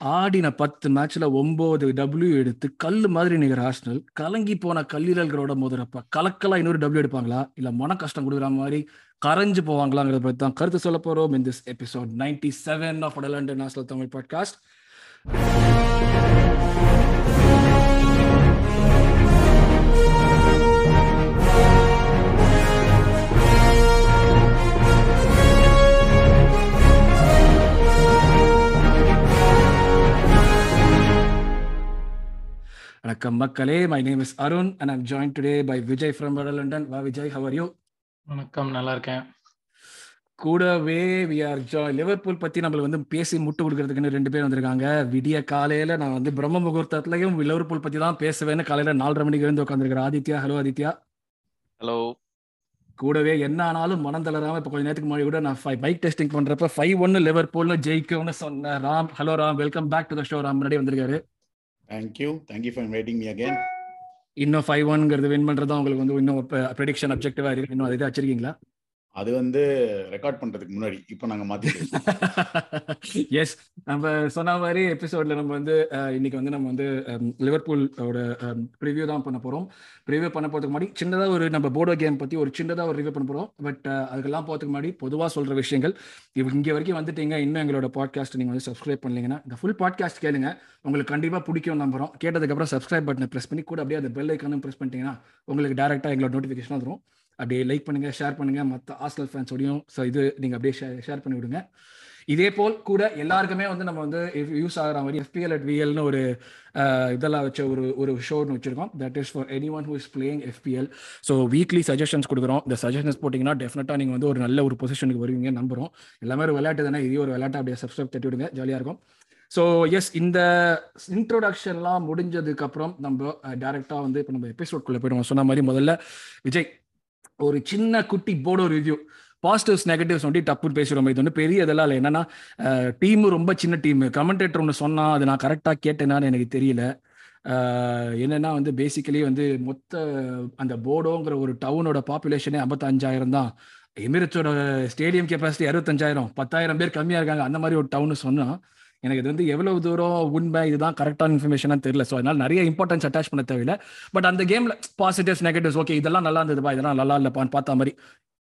ஆடின பத்து மேட்ச்ல ஒன்பது டபிள்யூ எடுத்து கல் மாதிரி நிகர் ஆர்சனல் கலங்கி போன கல்லீரல்களோட மோதுறப்ப கலக்கலா இன்னொரு டபிள்யூ எடுப்பாங்களா? இல்ல மன கஷ்டம் கொடுக்குற மாதிரி கரைஞ்சு போவாங்களாங்கிறத பத்தி தான் கருத்து சொல்ல போறோம் in this episode ninety seven of London national Tamil podcast வணக்கம் மக்களே. My name is Arun and I'm join today by Vijay from London வா விஜய் ஹவர் யூ வணக்கம் நல்லா இருக்கேன். கூடவே வி ஆர் ஜாய் லிவர்பூல் பத்தி நம்மளுக்கு வந்து பேசி முட்டு கொடுக்கறதுக்குன்னு ரெண்டு பேர் வந்திருக்காங்க. விடிய காலையில நான் வந்து பிரம்ம முகூர்த்தத்துலயும் லிவர்பூல் பத்தி தான் பேசுவேன்னு காலையில நாலரை மணிக்கு இருந்து உட்காந்துருக்கிறேன் ஆதித்யா. ஹலோ ஆதித்யா. ஹலோ கூடவே என்ன ஆனாலும் மனம் தளராம இப்ப கொஞ்ச நேரத்துக்கு முன்னாடி கூட நான் பைக் டெஸ்டிங் பண்றப்ப ஃபைவ் ஒன்னு லிவர்பூல்னு ஜெயிக்கும்னு சொன்னேன். Ram hello Ram. Welcome back to the show Ram முன்னாடி வந்திருக்காரு. Thank you thank you for inviting me இன்னும் ஃபைவ் ஒன்ங்கிறது வின் பண்றது உங்களுக்கு வந்து இன்னும் uh, ப்ரெடிக்ஷன் அப்ஜெக்டிவா இருக்கு. இன்னும் அதை வச்சிருக்கீங்களா? அது வந்து ரெக்கார்ட் பண்றதுக்கு முன்னாடி இப்போ நாங்க மாத்தி எஸ் நம்ம சொன்ன மாதிரி எபிசோட்ல நம்ம வந்து இன்னைக்கு வந்து நம்ம வந்து லிவர்பூலோட ப்ரிவியூ தான் பண்ண போறோம். ப்ரிவியூ பண்ண போறதுக்கு முன்னாடி சின்னதா ஒரு நம்ம போர்டோ கேம் பத்தி ஒரு சின்னதா ஒரு ரிவ்யூ பண்ண போறோம். பட் அதுக்கெல்லாம் போறதுக்கு முன்னாடி பொதுவா சொல்ற விஷயங்கள் இவ இங்க வரைக்கும் வந்துட்டீங்க. இன்னும் எங்களோட பாட்காஸ்ட் நீங்க வந்து சப்ஸ்கிரைப் பண்ணலீங்கன்னா இந்த ஃபுல் பாட்காஸ்ட் கேளுங்க. உங்களுக்கு கண்டிப்பா பிடிக்கும் நம்புறோம். கேட்டதுக்கு அப்புறம் சப்ஸ்கிரைப் பட்டனை பிரஸ் பண்ணி கூட அப்படியே அந்த பெல் ஐக்கானும் பிரஸ் பண்ணிட்டீங்கன்னா உங்களுக்கு டேரக்டா எங்களோட நோட்டிஃபிகேஷன் வந்துரும். அப்படியே லைக் பண்ணுங்க ஷேர் பண்ணுங்க. மற்ற ஹாஸ்டல் ஃபேன்ஸோடையும் ஸோ இது நீங்க அப்படியே ஷேர் பண்ணி விடுங்க. இதே போல் கூட எல்லாருக்குமே வந்து நம்ம வந்து யூஸ் ஆகிற மாதிரி எஃபிஎல் அட் விஎல்னு ஒரு இதெல்லாம் வச்ச ஒரு ஒரு ஷோன்னு வச்சிருக்கோம். That is for any one who is playing FPL so weekly suggestions கொடுக்குறோம். இந்த சஜஷன்ஸ் போட்டிங்கன்னா டெஃபினட்டாக நீங்கள் வந்து ஒரு நல்ல ஒரு பொசிஷனுக்கு வருவீங்க நம்புறோம். எல்லாமே ஒரு விளையாட்டு தானே? இதே ஒரு விளையாட்டு அப்படியே சப்ஸ்கிரைப் தட்டி விடுங்க. ஜாலியாக இருக்கும். ஸோ எஸ் இந்த இன்ட்ரோடக்ஷன்லாம் முடிஞ்சதுக்கு அப்புறம் நம்ம டேரெக்டாக வந்து இப்போ நம்ம எபிசோட்குள்ளே போயிடுவோம். சொன்ன மாதிரி முதல்ல விஜய் ஒரு சின்ன குட்டி போர்டோ ரிவ்யூ பாசிட்டிவ்ஸ் நெகட்டிவ்ஸ் வந்து டப்புன்னு பேசுகிறோம் இது வந்து பெரிய இதெல்லாம் இல்லை. என்னன்னா டீமு ரொம்ப சின்ன டீம் கமெண்டேட்டர் ஒன்று சொன்னால் அது நான் கரெக்டாக கேட்டேனான்னு எனக்கு தெரியல. என்னன்னா வந்து பேசிக்கலி வந்து மொத்த அந்த போர்டோங்கிற ஒரு டவுனோட பாப்புலேஷனே ஐம்பத்தஞ்சாயிரம் தான். எமிரேட்ஸோட ஸ்டேடியம் கெப்பாசிட்டி அறுபத்தஞ்சாயிரம். பத்தாயிரம் பேர் கம்மியாக இருக்காங்க. அந்த மாதிரி ஒரு டவுன் சொன்னால் எனக்கு இது வந்து எவ்வளவு தூரம் உண்மை இதுதான் கரெக்டான இன்ஃபர்மேஷனா தெரியல. ஸோ அதனால நிறைய இம்பார்ட்டன்ஸ் அட்டாச் பண்ண தேவையில்ல. பட் அந்த கேம்ல பாசிட்டிவ்ஸ் நெகட்டிவ்ஸ் ஓகே இதெல்லாம் நல்லா இருந்ததுப்பா இதெல்லாம் நல்லா இல்லப்பான்னு பார்த்த மாதிரி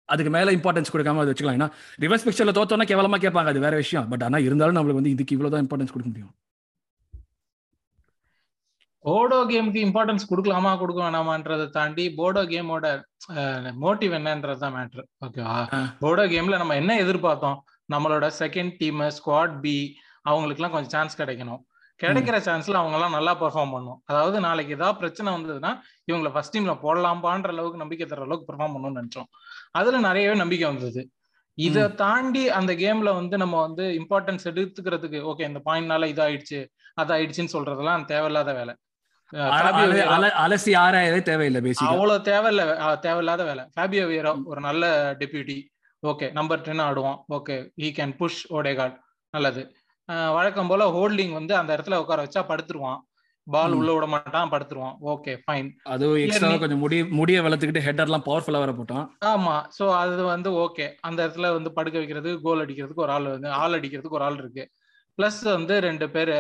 அதுக்கு மேல இம்பார்ட்டன்ஸ் கொடுக்காம அதை வச்சுக்கலாம். ஏன்னா ரிவர்ஸ் பிக்சர்ல தோத்தோன்னா கேவலமா கேட்பாங்க அது வேற விஷயம். பட் ஆனா இருந்தாலும் நம்மளுக்கு வந்து இதுக்கு இவ்வளவுதான் இம்பார்ட்டன்ஸ் கொடுக்க முடியும். போர்டோ கேமுக்கு இம்பார்ட்டன்ஸ் கொடுக்கலாமா கொடுக்க வேணாமான்றதை தாண்டி போர்டோ கேமோட மோட்டிவ் என்னன்றது தான் மேட்ரு ஓகேவா ஆ. போர்டோ கேம்ல நம்ம என்ன எதிர்பார்த்தோம்? நம்மளோட செகண்ட் டீம் ஸ்குவாட் பி அவங்களுக்குலாம் கொஞ்சம் சான்ஸ் கிடைக்கணும். கிடைக்கிற சான்ஸ்ல அவங்க எல்லாம் நல்லா பெர்ஃபார்ம் பண்ணும். அதாவது நாளைக்கு ஏதாவது பிரச்சனை வந்ததுன்னா இவங்களை ஃபர்ஸ்ட் டீம்ல போடலாம்பான்ற அளவுக்கு நம்பிக்கை தர அளவுக்கு பெர்ஃபார்ம் பண்ணணும்னு நினைச்சோம். அதுல நிறையவே நம்பிக்கை வந்தது. இதை தாண்டி அந்த கேம்ல வந்து நம்ம வந்து இம்பார்ட்டன்ஸ் எடுத்துக்கிறதுக்கு ஓகே இந்த பாயிண்ட்னால இதாயிடுச்சு அதாயிடுச்சுன்னு சொல்றதெல்லாம் தேவையில்லாத வேலை. அலசி ஆராயவே தேவையில்லை அவ்வளவு தேவையில்ல தேவையில்லாத வேலை. ஃபேபியோ வியரா ஒரு நல்ல டெபியூட்டி ஓகே நம்பர் டென் ஆடுவான். Okay he can push Odegaard நல்லது. வழக்கம் போல ஹோல்டிங் வந்து அந்த இடத்துல உட்கார வச்சா படுத்துருவான். பால். உள்ள விட மாட்டான் படுத்துருவான். ஓகே ஃபைன் அதுவும் எக்ஸ்ட்ரா கொஞ்சம் முடி முடிய வளர்த்துக்கிட்டு ஹெட்டர்லாம் பவர்ஃபுல்லா வர போட்டான். ஆமா சோ அது வந்து ஓகே. அந்த இடத்துல வந்து படுக்க வைக்கிறதுக்கு கோல் அடிக்கிறதுக்கு ஒரு ஆள் வந்து ஆள் அடிக்கிறதுக்கு ஒரு ஆள் இருக்கு. பிளஸ் வந்து ரெண்டு பேர்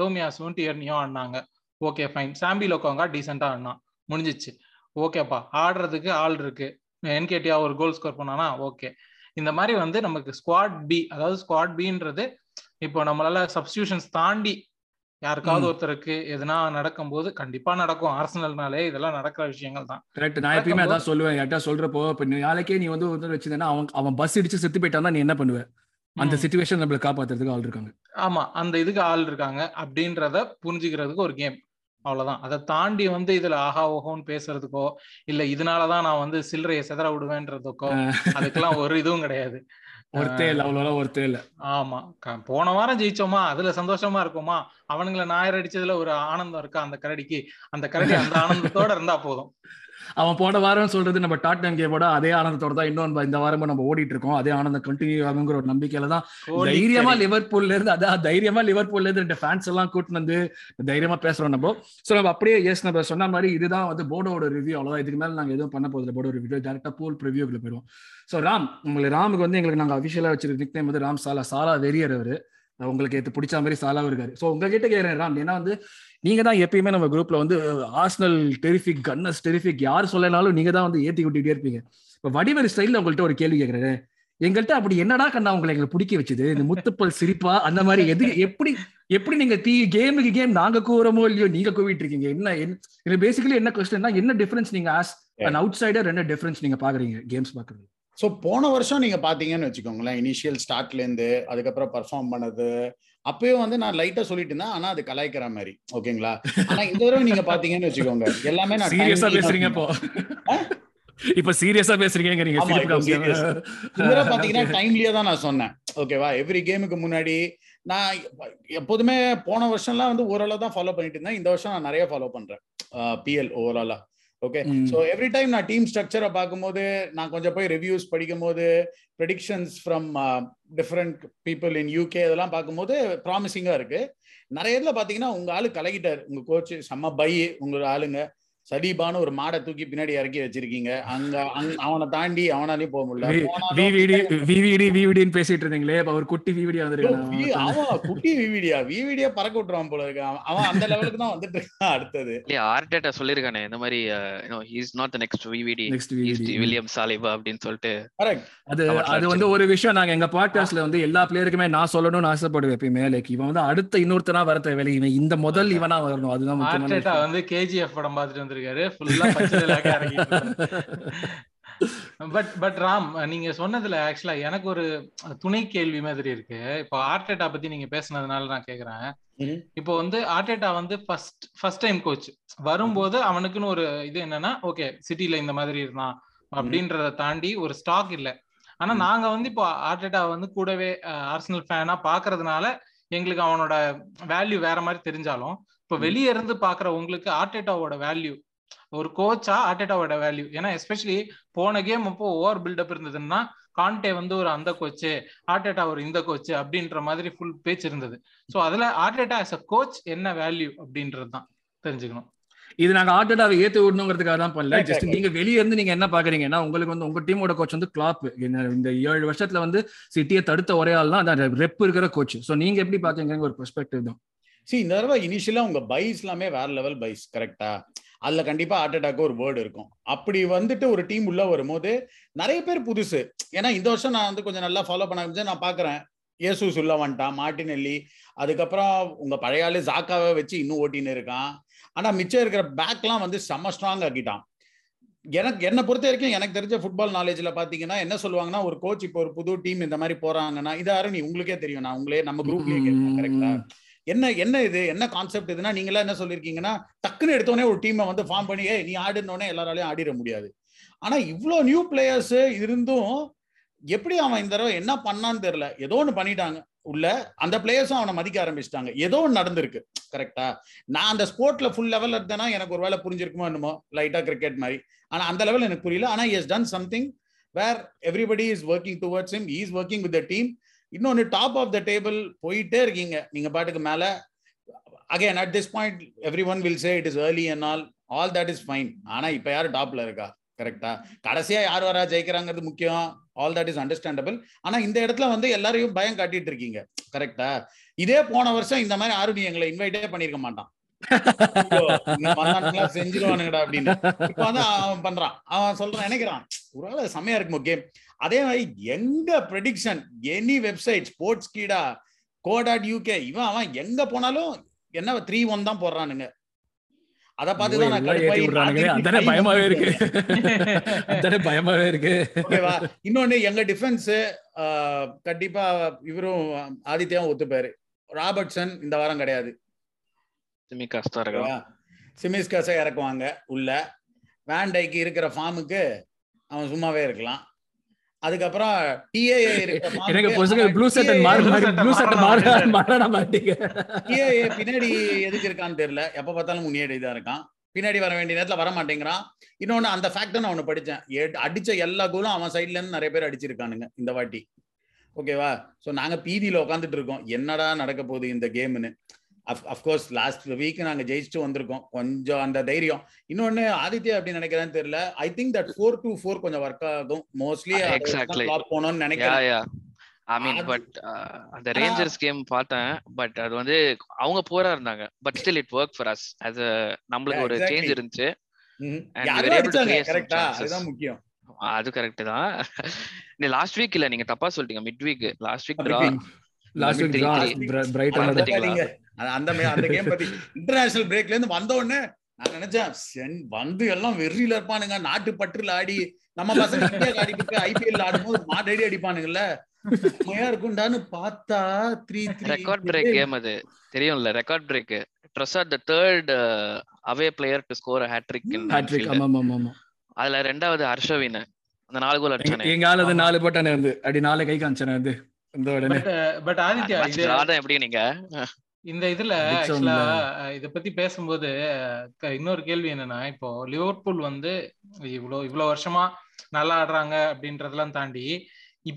டோமியாஸும் டியர்னியும் ஆடினாங்க. ஓகே ஃபைன் சாம்பி லோக்கோங்க டீசெண்டா ஆடினான். முடிஞ்சிச்சு. ஓகேப்பா ஆடுறதுக்கு ஆள் இருக்கு. என்கேடியா ஒரு கோல் ஸ்கோர் பண்ணானா ஓகே. இந்த மாதிரி வந்து நமக்கு ஸ்குவாட் பி அதாவது ஸ்குவாட் பின்றது இப்போ நம்மளால சப்ஸ்டியூஷன்ஸ் தாண்டி யாருக்காவது. ஒருத்தருக்கு எதுனா நடக்கும்போது கண்டிப்பா நடக்கும். ஆர்சனல்னாலே இதெல்லாம் நடக்கிற விஷயங்கள் தான். கரெக்ட் நான் எப்பயுமே அதான் சொல்லுவேன். யார்ட்டா சொல்றப்போ இப்ப நீ நாளைக்கே நீ வந்து வந்து வச்சிருந்தேன்னா அவன் அவன் பஸ் இடிச்சு செத்து போயிட்டான்னா நீ என்ன பண்ணுவ? அந்த. சுச்சுவேஷன் நம்மள காப்பாத்துறதுக்கு ஆள் இருக்காங்க. ஆமா. அந்த இதுக்கு ஆள் இருக்காங்க. அப்படின்றத புரிஞ்சுக்கிறதுக்கு ஒரு கேம் அவ்வளவுதான். அதை தாண்டி வந்து இதுல ஆஹா ஓஹோன்னு பேசுறதுக்கோ இல்ல இதனாலதான் நான் வந்து சில்லறையை செதற விடுவேன்றதுக்கோ அதுக்கெல்லாம் ஒரு இதுவும் கிடையாது. ஒருத்தே இல்ல அவ்வளவு ஒருத்தே இல்ல. ஆமா. போன வாரம் ஜெயிச்சோமா? அதுல சந்தோஷமா இருக்குமா? அவனுங்களை ஞாயிறு அடிச்சதுல ஒரு ஆனந்தம் இருக்கா அந்த கரடிக்கு? அந்த கரடி அந்த ஆனந்தத்தோட இருந்தா போதும். அவன் போன வாரம் சொல்றது நம்ம டாட்டம் கேமோட அதே ஆனந்தத்தோட தான் இன்னொன்று இந்த வாரமும் நம்ம ஓடிட்டு இருக்கோம் அதே ஆனந்தம் கண்டினியூ ஆகுங்கிற ஒரு நம்பிக்கையில தான் தைரியமா. லிவர்பூல்ல இருந்து அதான் தைரியமா லிவர்பூல்ல இருந்து ரெண்டு ஃபேன்ஸ் எல்லாம் கூட்டிட்டு வந்து தைரியமா பேசுறோம் நம்ம. சோ நம்ம அப்படியே எஸ் நம்ம சொன்ன மாதிரி இதுதான் வந்து போர்டோட ரிவ்யூ அவ்வளவுதான். இதுக்கு மேல நாங்க எதுவும் பண்ண போதில்லை போர்டோ ரிவ்யூ டேரக்டா பூல் ப்ரிவியூக்குள்ள போயிடுவோம். சோ ராம் உங்களுக்கு ராமுக்கு வந்து எங்களுக்கு நாங்க அபிஷியலா வச்சிருக்க நிக்னேம் வந்து ராம் சாலா. சாலா வெறியர் அவரு. உங்களுக்கு இது பிடிச்ச மாதிரி சாலாவும் இருக்காரு. ஸோ உங்ககிட்ட கேட்குறேன் ராம். ஏன்னா வந்து நீங்க தான் எப்பயுமே நம்ம குரூப்ல வந்து ஆர்ஸ்னல் டெரிஃபிக் கன்னஸ் டெரிஃபிக் யார் சொல்லனாலும் நீங்க தான் வந்து ஏத்தி விட்டுட்டே இருப்பீங்க. இப்போ வடிவேறு ஸ்டைல்ல உங்கள்கிட்ட ஒரு கேள்வி கேட்கறேன் எங்கள்கிட்ட அப்படி என்னடா கண்ணா உங்களை எங்களை பிடிக்க வச்சது? இந்த முத்துப்பல் சிரிப்பா? அந்த மாதிரி எது எப்படி எப்படி நீங்க தீ கேமுக்கு கேம் நாங்க கூறமோ இல்லையோ நீங்க கூவிட்டு இருக்கீங்க. என்ன என்ன பேசிக்கலி என்ன கொஸ்டின்னா என்ன டிஃபரன்ஸ் நீங்க ஆஸ் அன் அவுட் சைடர் என்ன டிஃபரன்ஸ் நீங்க பாக்குறீங்க கேம்ஸ் பாக்குறது ஸோ போன வருஷம் நீங்க பாத்தீங்கன்னு வச்சுக்கோங்களேன் இனிஷியல் ஸ்டார்ட்ல இருந்து அதுக்கப்புறம் பர்ஃபார்ம் பண்ணது. அப்பயும் வந்து நான் லைட்டா சொல்லிட்டு இருந்தேன். ஆனா அது கலாய்க்கிற மாதிரி. ஓகேங்களா ஆனா இந்த தடவை நீங்க பாத்தீங்கன்னு வச்சுக்கோங்க. எல்லாமே நான் சீரியஸா timely- பேசுறீங்க இப்போ. இப்ப சீரியஸா பேசுறீங்க நீங்க. தடவை பாத்தீங்கன்னா டைம்லியா தான் நான் சொன்னேன். ஓகேவா எவ்ரி கேமுக்கு முன்னாடி நான் எப்போதுமே போன வருஷம்லாம் வந்து ஓரளவு தான் ஃபாலோ பண்ணிட்டு இருந்தேன். இந்த வருஷம் நான் நிறைய ஃபாலோ பண்றேன். பிஎல் ஓவராலா ஓகே. ஸோ எவ்ரி டைம் நான் டீம் ஸ்ட்ரக்சரை பார்க்கும்போது நான் கொஞ்சம் போய் ரிவ்யூஸ் படிக்கும்போது predictions from different people in UK இதெல்லாம் பார்க்கும்போது ப்ராமிசிங்காக இருக்கு. நிறைய இதில் பார்த்தீங்கன்னா உங்க ஆளு கலகிட்டார். உங்க கோச் செம்ம பை உங்க ஆளுங்க. சதீபான்னு ஒரு மாடை தூக்கி பின்னாடி இறக்கி வச்சிருக்கீங்க. அங்க அவனை தாண்டி அவனாலையும் போக முடியல. வி- போனாலும் விவிடி விவிடி விவிடின்னு பேசிட்டு இருந்தீங்களே ஒரு குட்டி விவிடி வி- வந்திருக்காங்க அவன் குட்டி விவிடியா? விவிடியா பறக்க விட்டுருவான் போல இருக்கு. அவன் அந்த லெவலுக்கு தான் வந்துட்டு இருக்கான் அடுத்தது. இல்லையா ஆர்டேட்டா சொல்லிருக்கானே இந்த மாதிரி he's not next VVD next is VVD William Saliba அப்படின்னு சொல்லிட்டு. கரெக்ட் அது அது வந்து ஒரு விஷயம். நாங்க எங்க பாட்காஸ்ட்ல வந்து எல்லா பிளேயருக்குமே நான் சொல்லணும்னு ஆசைப்படுவேன் எப்பயுமே. லைக் இவன் வந்து அடுத்த இன்னொருத்தனா வர தேவையில்லை இவன் இந்த முதல் இவனா வரணும். அதுதான். வந்து கேஜிஎஃப் படம் பார்த்துட்டு வந்திருக்காரு ஃபுல்லா பட் பட் ராம் நீங்க சொன்னதுல ஆக்சுவலா எனக்கு ஒரு துணை கேள்வி மாதிரி இருக்கு. இப்போ ஆர்டேட்டா பத்தி நீங்க பேசுனதுனால நான் கேக்குறேன். இப்போ வந்து ஆர்டேட்டா வந்து ஃபர்ஸ்ட் ஃபர்ஸ்ட் டைம் கோச் வரும்போது அவனுக்குன்னு ஒரு இது என்னன்னா ஓகே சிட்டில இந்த மாதிரி இருந்தான் அப்படின்றத தாண்டி ஒரு ஸ்டாக் இல்ல. ஆனா. நாங்க வந்து இப்போ ஆர்டேட்டா வந்து கூடவே ஆர்சனல் ஃபேனா பாக்குறதுனால எங்களுக்கு அவனோட வேல்யூ வேற மாதிரி தெரிஞ்சாலும் இப்போ. வெளியே இருந்து பாக்குற உங்களுக்கு ஆர்டேட்டாவோட வேல்யூ ஒரு கோச்சா ஆர்டேட்டாவோட வேல்யூ ஏன்னா எஸ்பெஷலி போன கேம் அப்போ ஓவர் பில்டப் இருந்ததுன்னா கான்டே வந்து ஒரு அந்த கோச்சு ஆர்டேட்டா ஒரு இந்த கோச்சு அப்படின்ற மாதிரி ஃபுல் பேச்சு இருந்தது. ஸோ அதுல ஆர்டேட்டா as a கோச் என்ன வேல்யூ அப்படின்றது தான் தெரிஞ்சுக்கணும். இது நாங்க ஆர்டடாவை ஏத்து விடணுங்கிறதுக்காக தான் பண்ணல. ஜஸ்ட் நீங்க வெளிய இருந்து நீங்க என்ன பாக்குறீங்கன்னா உங்களுக்கு வந்து உங்க டீமோட கோச் வந்து கிளாப் இந்த ஏழு வருஷத்துல வந்து சிட்டியை தடுத்த ஒரே ஆள் தான் ரெப் இருக்கிற கோச் சோ நீங்க எப்படி பாக்கீங்க ஒரு பெர்ஸ்பெக்டிவ் தான். சி இந்த தடவை இனிஷியலா உங்க பைஸ் எல்லாமே வேற லெவல் பைஸ் கரெக்டா அதுல கண்டிப்பா ஹார்ட் அட்டாக் ஒரு வேர்டு இருக்கும். அப்படி வந்துட்டு ஒரு டீம் உள்ள வரும்போது நிறைய பேர் புதுசு. ஏன்னா இந்த வருஷம் நான் வந்து கொஞ்சம் நல்லா ஃபாலோ பண்ண ஆரம்பிச்சேன் நான் பாக்குறேன். இயேசு உள்ள வந்துட்டான் மார்டினெல்லி. அதுக்கப்புறம் உங்க பழைய ஆளு ஜாக்காவை வச்சு இன்னும் ஓட்டின்னு இருக்கான். ஆனா மிச்சம் இருக்கிற பேக்லாம் வந்து செம்ம ஸ்ட்ராங் ஆக்கிட்டான். எனக்கு என்னை பொறுத்த வரைக்கும் எனக்கு தெரிஞ்ச ஃபுட்பால் நாலேஜ்ல பாத்தீங்கன்னா என்ன சொல்லுவாங்கன்னா ஒரு கோச் இப்போ ஒரு புது டீம் இந்த மாதிரி போறாங்கன்னா இது யாரும் நீ உங்களுக்கே தெரியும். நான் உங்களே நம்ம குரூப்லேயே கேட்பேன் கரெக்டா என்ன என்ன இது? என்ன கான்செப்ட் இதுனா நீங்களாம் என்ன சொல்லிருக்கீங்கன்னா டக்குன்னு எடுத்தோடனே ஒரு டீமை வந்து ஃபார்ம் பண்ணி நீ ஆடினோடனே எல்லாராலையும் ஆடிட முடியாது. ஆனா இவ்வளோ நியூ பிளேயர்ஸ் இருந்தும் எப்படி அவன் இந்த தடவை என்ன பண்ணான்னு தெரியல. ஏதோ ஒன்று பண்ணிட்டாங்க. உள்ள அந்த பிளேயர்ஸும் அவனை மதிக்க ஆரம்பிச்சிட்டாங்க. ஏதோ ஒன்று நடந்திருக்கு. கரெக்டா நான் அந்த ஸ்போர்ட்ல ஃபுல் லெவல் இருந்தேன்னா எனக்கு ஒரு வேலை புரிஞ்சிருக்குமோ என்னமோ? லைட்டா கிரிக்கெட் மாதிரி. ஆனா அந்த லெவல் எனக்கு புரியல. ஆனா is done something where everybody is working towards him is working with the team இன்னொன்னு டாப் ஆஃப் த டேபிள் போயிட்டே இருக்கீங்க. நீங்க பாட்டுக்கு மேல. Again at this point every one will say it is early and all all that is fine ஆனா இப்ப யார் டாப்ல இருக்கா? கரெக்டா கடைசியா யார் வரா ஜெயிக்கிறாங்கிறது முக்கியம். ஆல் தட் இஸ் அண்டர்ஸ்டாண்டபிள் ஆனா இந்த இடத்துல வந்து எல்லாரையும் பயம் காட்டிட்டு இருக்கீங்க. கரெக்டா இதே போன வருஷம் இந்த மாதிரி யாரும் நீ எங்களை இன்வைட்டே பண்ணிருக்க மாட்டான். செஞ்சிருவானுங்கடா அப்படின்னு. இப்ப வந்து அவன் பண்றான். அவன் சொல்றான் நினைக்கிறான் ஒருவேளை செம்மையா இருக்குமோ கேம் அதே மாதிரி எங்க prediction any website Sportskeeda கோடாட் யூகே இவன் அவன் எங்க போனாலும் என்ன த்ரீ ஒன் தான் போடுறானுங்க. அத பார்த்து தான் நான் பயமாவே இருக்கு. அதானே பயமாவே இருக்கு. ஓகேவா? இன்னொன்னு எங்க டிஃபென்ஸ் கண்டிப்பா இவரும் ஆதித்யாவும் ஒத்துப்பாரு. ராபர்ட்சன் இந்த வாரம் கிடையாது. சிமி கஷ்டம் இருக்கலாம் சிமிஸ்கஸை இறக்குவாங்க உள்ள. வேண்டைக்கு இருக்கிற ஃபார்முக்கு அவன் சும்மாவே இருக்கலாம். அதுக்கப்புறம் டிஏஏ எனக்கு பொசுக்கு ப்ளூ சட்டை மாறு ப்ளூ சட்டை மாற மாற மாட்டீங்க டிஏஏ பின்னாடி எதுக்கு இருக்கான்னு தெரியல எப்ப பார்த்தாலும் முன்னாடி தான் இருக்கான் பின்னாடி வர வேண்டிய நேரத்துல வர மாட்டேங்கிறான் இன்னொன்னு அந்த ஃபேக்டர் நான் ஒண்ணு படிச்சேன் அடிச்ச எல்லா கோலும் அவன் சைட்ல இருந்து நிறைய பேர் அடிச்சிருக்கானுங்க இந்த வாட்டி ஓகேவா சோ நாங்க பீதியில உட்காந்துட்டு இருக்கோம் என்னடா நடக்க போகுது இந்த கேம்னு அஃப்கோர்ஸ் லாஸ்ட் வீக் நாங்க ஜெயிச்சுட்டு வந்திருக்கோம். கொஞ்சம் அந்த தைரியம். இன்னொன்னு ஆதித்யா எப்படி நினைக்கிறேன்னு தெரியல. I think that four two four கொஞ்சம் ஒர்க் ஆகும். Mostly Exactly. போனோம்னு நினைக்கிறேன். ஐ மீன் பட் அந்த ரேஞ்சர்ஸ் கேம் பார்த்தேன். பட் அது வந்து அவங்க போரா இருந்தாங்க. But still it work for us as a நம்மளுக்கு ஒரு. சேஞ்ச் இருந்துச்சு. அது கரெக்ட் தான். நீ லாஸ்ட் வீக் இல்ல நீங்க தப்பா சொல்லிட்டீங்க. Midweek last week. Last week Three, தான் three. பிரைட்டன் அந்த அந்த- கேம் பத்தி இன்டர்நேஷனல் பிரேக்ல இருந்து வந்த உடனே நான் நினைச்சேன் சென்- வந்து எல்லாம் வெறியில இருப்பானுங்க நாட்டு பற்றுல ஆடி நம்ம பசங்க இந்தியா ஆடிட்டு ஐபிஎல் ஆடும்போது மாட்டடி அடிப்பானுங்கல்ல. உண்மையா இருக்கும்டான்னு பார்த்தா த்ரீ ரெக்கார்ட் பிரேக் கேம் அது. தெரியும்ல record break Trossard the third away player to score hattrick hattrick ஆமா ஆமா ஆமா, அதுல ரெண்டாவது ஹர்ஷவின் அந்த நாலு கோல் அடிச்சானே. எங்க ஆளு நாலு போட்டானே வந்து. அடி நாலு கை காமிச்சானே வந்து. இந்த உடனே. பட் ஆதித்யா இது எப்படி நீங்க? இந்த இதுல. ஆக்சுவலா இத பத்தி பேசும்போது இன்னொரு கேள்வி என்னன்னா இப்போ லிவர்பூல் வந்து இவ்வளவு இவ்வளவு வருஷமா நல்லா ஆடுறாங்க அப்படின்றதெல்லாம் தாண்டி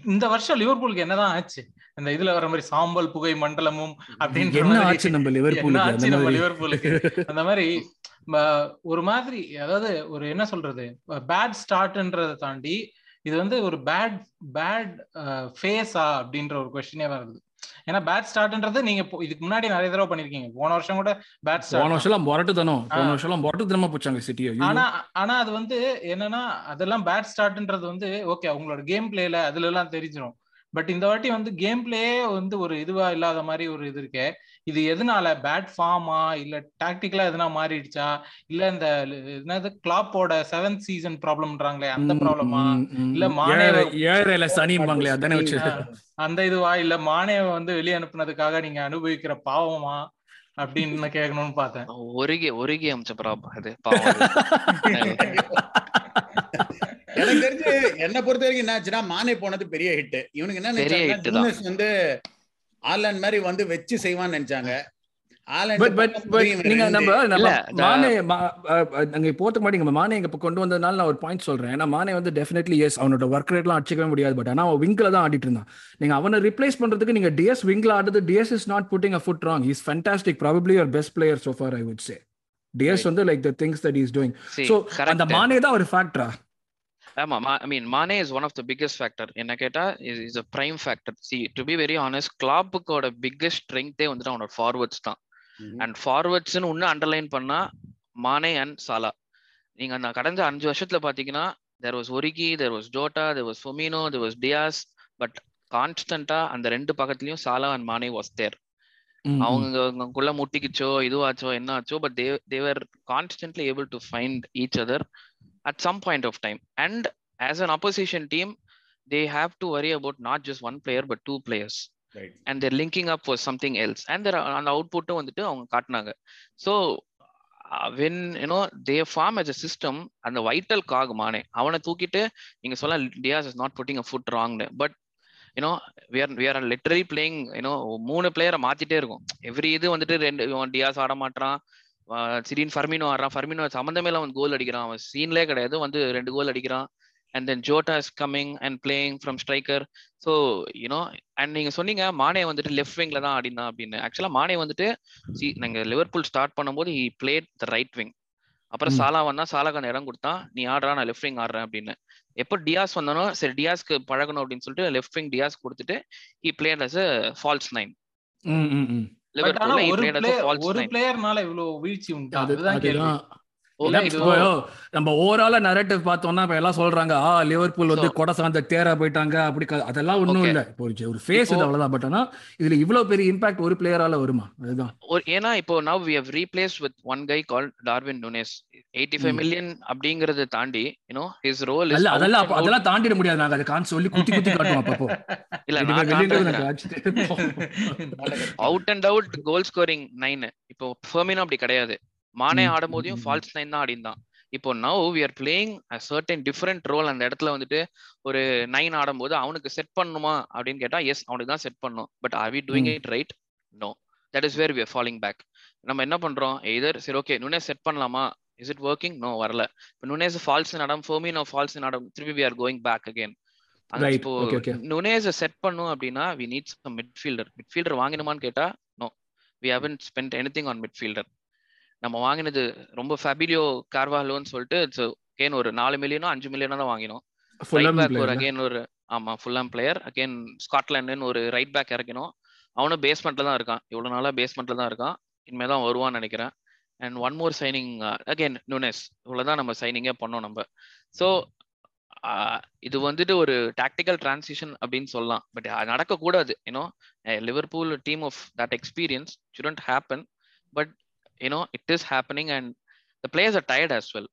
இந்த வருஷம் லிவர்பூலுக்கு என்னதான் ஆச்சு? இந்த இதுல வர மாதிரி சாம்பல் புகை மண்டலமும் அப்படின்ற மாதிரி நம்ம லிவர்பூலுக்கு நம்ம மாதிரி. லிவர்பூலுக்கு அந்த மாதிரி ஒரு மாதிரி அதாவது ஒரு என்ன சொல்றது பேட் ஸ்டார்ட்ன்றதை தாண்டி இது வந்து ஒரு பேட் பேட் ஃபேஸா அப்படின்ற ஒரு கொஸ்டினே வருது. ஏன்னா பேட் ஸ்டார்ட்ன்றது நீங்க இதுக்கு முன்னாடி நிறைய தடவை பண்ணிருக்கீங்க. போன வருஷம் கூட பேட் போன ஸ்டார்ட் வருஷம் முரட்டு தானோ போன. வருஷம் முரட்டு தனமா போச்சாங்க சிட்டியை. ஆனா ஆனா அது வந்து என்னன்னா அதெல்லாம் பேட் ஸ்டார்ட்ன்றது வந்து ஓகே அவங்களோட கேம் பிளேல அதுல எல்லாம் தெரிஞ்சிடும் பட் இந்த வாட்டி வந்து கேம் பிளேயே வந்து ஒரு இதுவா இல்லாத மாதிரி ஒரு இது இருக்கே. இது எதனால? பேட் ஃபார்மா இல்ல டாக்டிக்கலா எதனா மாறிடுச்சா? இல்ல இந்த என்னது கிளாப்போட செவன்த் சீசன் ப்ராப்ளம்ன்றாங்களே அந்த ப்ராப்ளமா இல்ல மானே ஏழையில சனிம்பாங்களே அதானே வச்சு அந்த இதுவா? இல்ல மானே வந்து வெளியே அனுப்புனதுக்காக நீங்க அனுபவிக்கிற பாவமா? அப்படின்னு கேட்கணும்னு பார்த்தேன். ஒருகி ஒருகி அமிச்ச ப்ராப் அது பாவம். அது. எனக்கு தெரிஞ்சு என்ன பொறுத்த வரைக்கும் என்ன ஆச்சுன்னா மானே போனது பெரிய ஹிட் இவனுக்கு என்ன நினைச்சாங்க வந்து ஆலன் மாதிரி வந்து வச்சு செய்வான்னு நினைச்சாங்க. ஆலன் பட் பட் பட் நீங்க நம்ம நம்ம இல்ல, the- மானே இங்க கொண்டு வந்ததுனால நான் ஒரு பாயிண்ட் சொல்றேன். ஏன்னா மானே வந்து டெஃபினெட்லி எஸ் அவனோட ஒர்க் ரேட்லாம் அடிச்சிக்கவே முடியாது. பட் ஆனா அவன் விங்ல தான் ஆடிட்டு இருந்தான். நீங்க அவனை ரிப்ளேஸ் பண்றதுக்கு நீங்க டிஎஸ் விங்ல ஆடுறது Diaz is not putting a foot wrong is fantastic probably your best player so far I would say Diaz. வந்து like the things that is doing so. அந்த மானே தான் ஒரு ஃபேக்டரா ஆமா I mean Mane is one of the biggest factor என்ன கேட்டா is a prime factor see to be very honest கிளாப்புக்கோட biggest ஸ்ட்ரென்த்தே வந்துட்டு அவனோட ஃபார்வர்ட்ஸ் தான். அண்ட் ஃபார்வர்ட்ஸ்னு இன்னும் அண்டர்லைன் பண்ணா மானே அண்ட் சாலா நீங்க அந்த கடந்த அஞ்சு வருஷத்துல பாத்தீங்கன்னா there was Origi there was Jota there was Firmino there was Diaz but கான்ஸ்டன்டா அந்த ரெண்டு பக்கத்துலயும் சாலா அண்ட் மானே வாஸ் தேர் அவங்க அவங்களுக்குள்ள முட்டிக்கிச்சோ இதுவாச்சோ என்ன ஆச்சோ but they were constantly able to find each other at some point of time and as an opposition team they have to worry about not just one player but two players and they're linking up for something else and அந்த அவுட்புட்டும் வந்துட்டு அவங்க காட்டினாங்க. So when you know they form as a system அந்த vital cog Mane அவனை தூக்கிட்டு நீங்க சொல்ல Diaz is not putting a foot ராங்னு but you know we are we are literally playing you know மூணு பிளேயரை மாத்திட்டே இருக்கும். எவ்ரி இது வந்துட்டு ரெண்டு டியாஸ் ஆட மாட்டான் சிரின் ஃபர்மினோ ஆடுறான். ஃபர்மினோ சம்மந்தமே இல்லாம வந்து கோல் அடிக்கிறான். அவன் சீன்லேயே கிடையாது. வந்து ரெண்டு கோல் அடிக்கிறான். And then Jota is coming and playing from striker so you know and நீங்க சொன்னீங்க மானே வந்துட்டு லெஃப்ட் விங்ல தான் ஆடினா அப்படின்னு. ஆக்சுவலா மானே வந்துட்டு சி நாங்க லிவர்பூல் ஸ்டார்ட் பண்ணும்போது he played the right wing அப்புறம். சாலா வந்தா சாலாக்கு அந்த இடம் கொடுத்தான். நீ ஆடுறா நான் லெஃப்ட் விங் ஆடுறேன் அப்படின்னு. எப்போ டியாஸ் வந்தானோ சரி டியாஸ்க்கு பழகணும் அப்படின்னு சொல்லிட்டு லெஃப்ட் விங் டியாஸ் கொடுத்துட்டு he played as false nine ஒரு பிளேயர்னால இவ்வளவு வீழ்ச்சி உண்டா. அதுதான் கேள்வி. நம்ம ஓவராலா நரேட்டிவ் பார்த்தோம்னா இப்ப எல்லாம் சொல்றாங்க ஆ லிவர்பூல் வந்து கொடை சார்ந்த தேரா போயிட்டாங்க அப்படி அதெல்லாம் ஒண்ணும். இல்ல. இப்போ ஒரு ஃபேஸ் இது அவ்வளவுதான். பட் ஆனா இதுல இவ்வளவு பெரிய இம்பாக்ட் ஒரு பிளேயரால வருமா? அதுதான். ஏன்னா இப்போ now we have replace with one guy called Darwin Nunez eighty five. Million அப்படிங்கறத தாண்டி யூனோ ஹிஸ் ரோல் அல்ல அதெல்லாம் அதெல்லாம் தாண்டிட முடியாது. நாங்க அதை கான் சொல்லி குத்தி குத்தி காட்டுவோம் அப்பப்போ. இல்ல நான். Out and out goal scoring nine இப்போ ஃபெர்மினோ அப்படி கிடையாது. மானே ஆடும்போதையும் ஃபால்ஸ் நைன் தான் ஆடிந்தான் இப்போ now we are playing a certain different role அந்த இடத்துல வந்துட்டு ஒரு நைன் ஆடும்போது அவனுக்கு செட் பண்ணுமா அப்படின்னு கேட்டா எஸ் அவனுக்கு தான் செட் பண்ணும். But are we doing. It right no that is where we are falling back நம்ம என்ன பண்றோம்? எதர் சரி ஓகே நுனேஸ் செட் பண்ணலாமா? இஸ் இட் ஒர்க்கிங் நோ வரல. இப்போ நுனேஸ் ஃபால்ஸ் நடம் ஃபோமினோ ஃபால்ஸ் நடம் திருப்பி we are going back again. இப்போ. நுனேஸ செட் பண்ணும் அப்படின்னா we need some midfielder midfielder வாங்கினுமான்னு கேட்டா no we haven't spend anything on midfielder நம்ம வாங்கினது ரொம்ப ஃபபிலியோ கார்வாலோன்னு சொல்லிட்டு இட்ஸ் கேன் ஒரு நாலு மில்லியனோ அஞ்சு மில்லியனோ தான் வாங்கினோம். ரைட் பேக் ஒரு? அகைன் ஒரு ஆமா ஃபுல்லாம் பிளேயர் அகைன் ஸ்காட்லாண்டுன்னு ஒரு ரைட் பேக் இறக்கணும் அவனும் பேஸ்மெண்ட்ல தான் இருக்கான். இவ்வளவு நாளா பேஸ்மெண்ட்ல தான் இருக்கான். இனிமே தான் வருவான்னு நினைக்கிறேன். And one more signing again Nunez இவ்வளவுதான் நம்ம சைனிங்கே பண்ணோம் நம்ம. ஸோ இது வந்துட்டு ஒரு டாக்டிக்கல் டிரான்சிஷன் அப்படின்னு சொல்லலாம். பட் நடக்கக்கூடாது. You know Liverpool team of that experience shouldn't happen but you know it is happening and the players are tired as well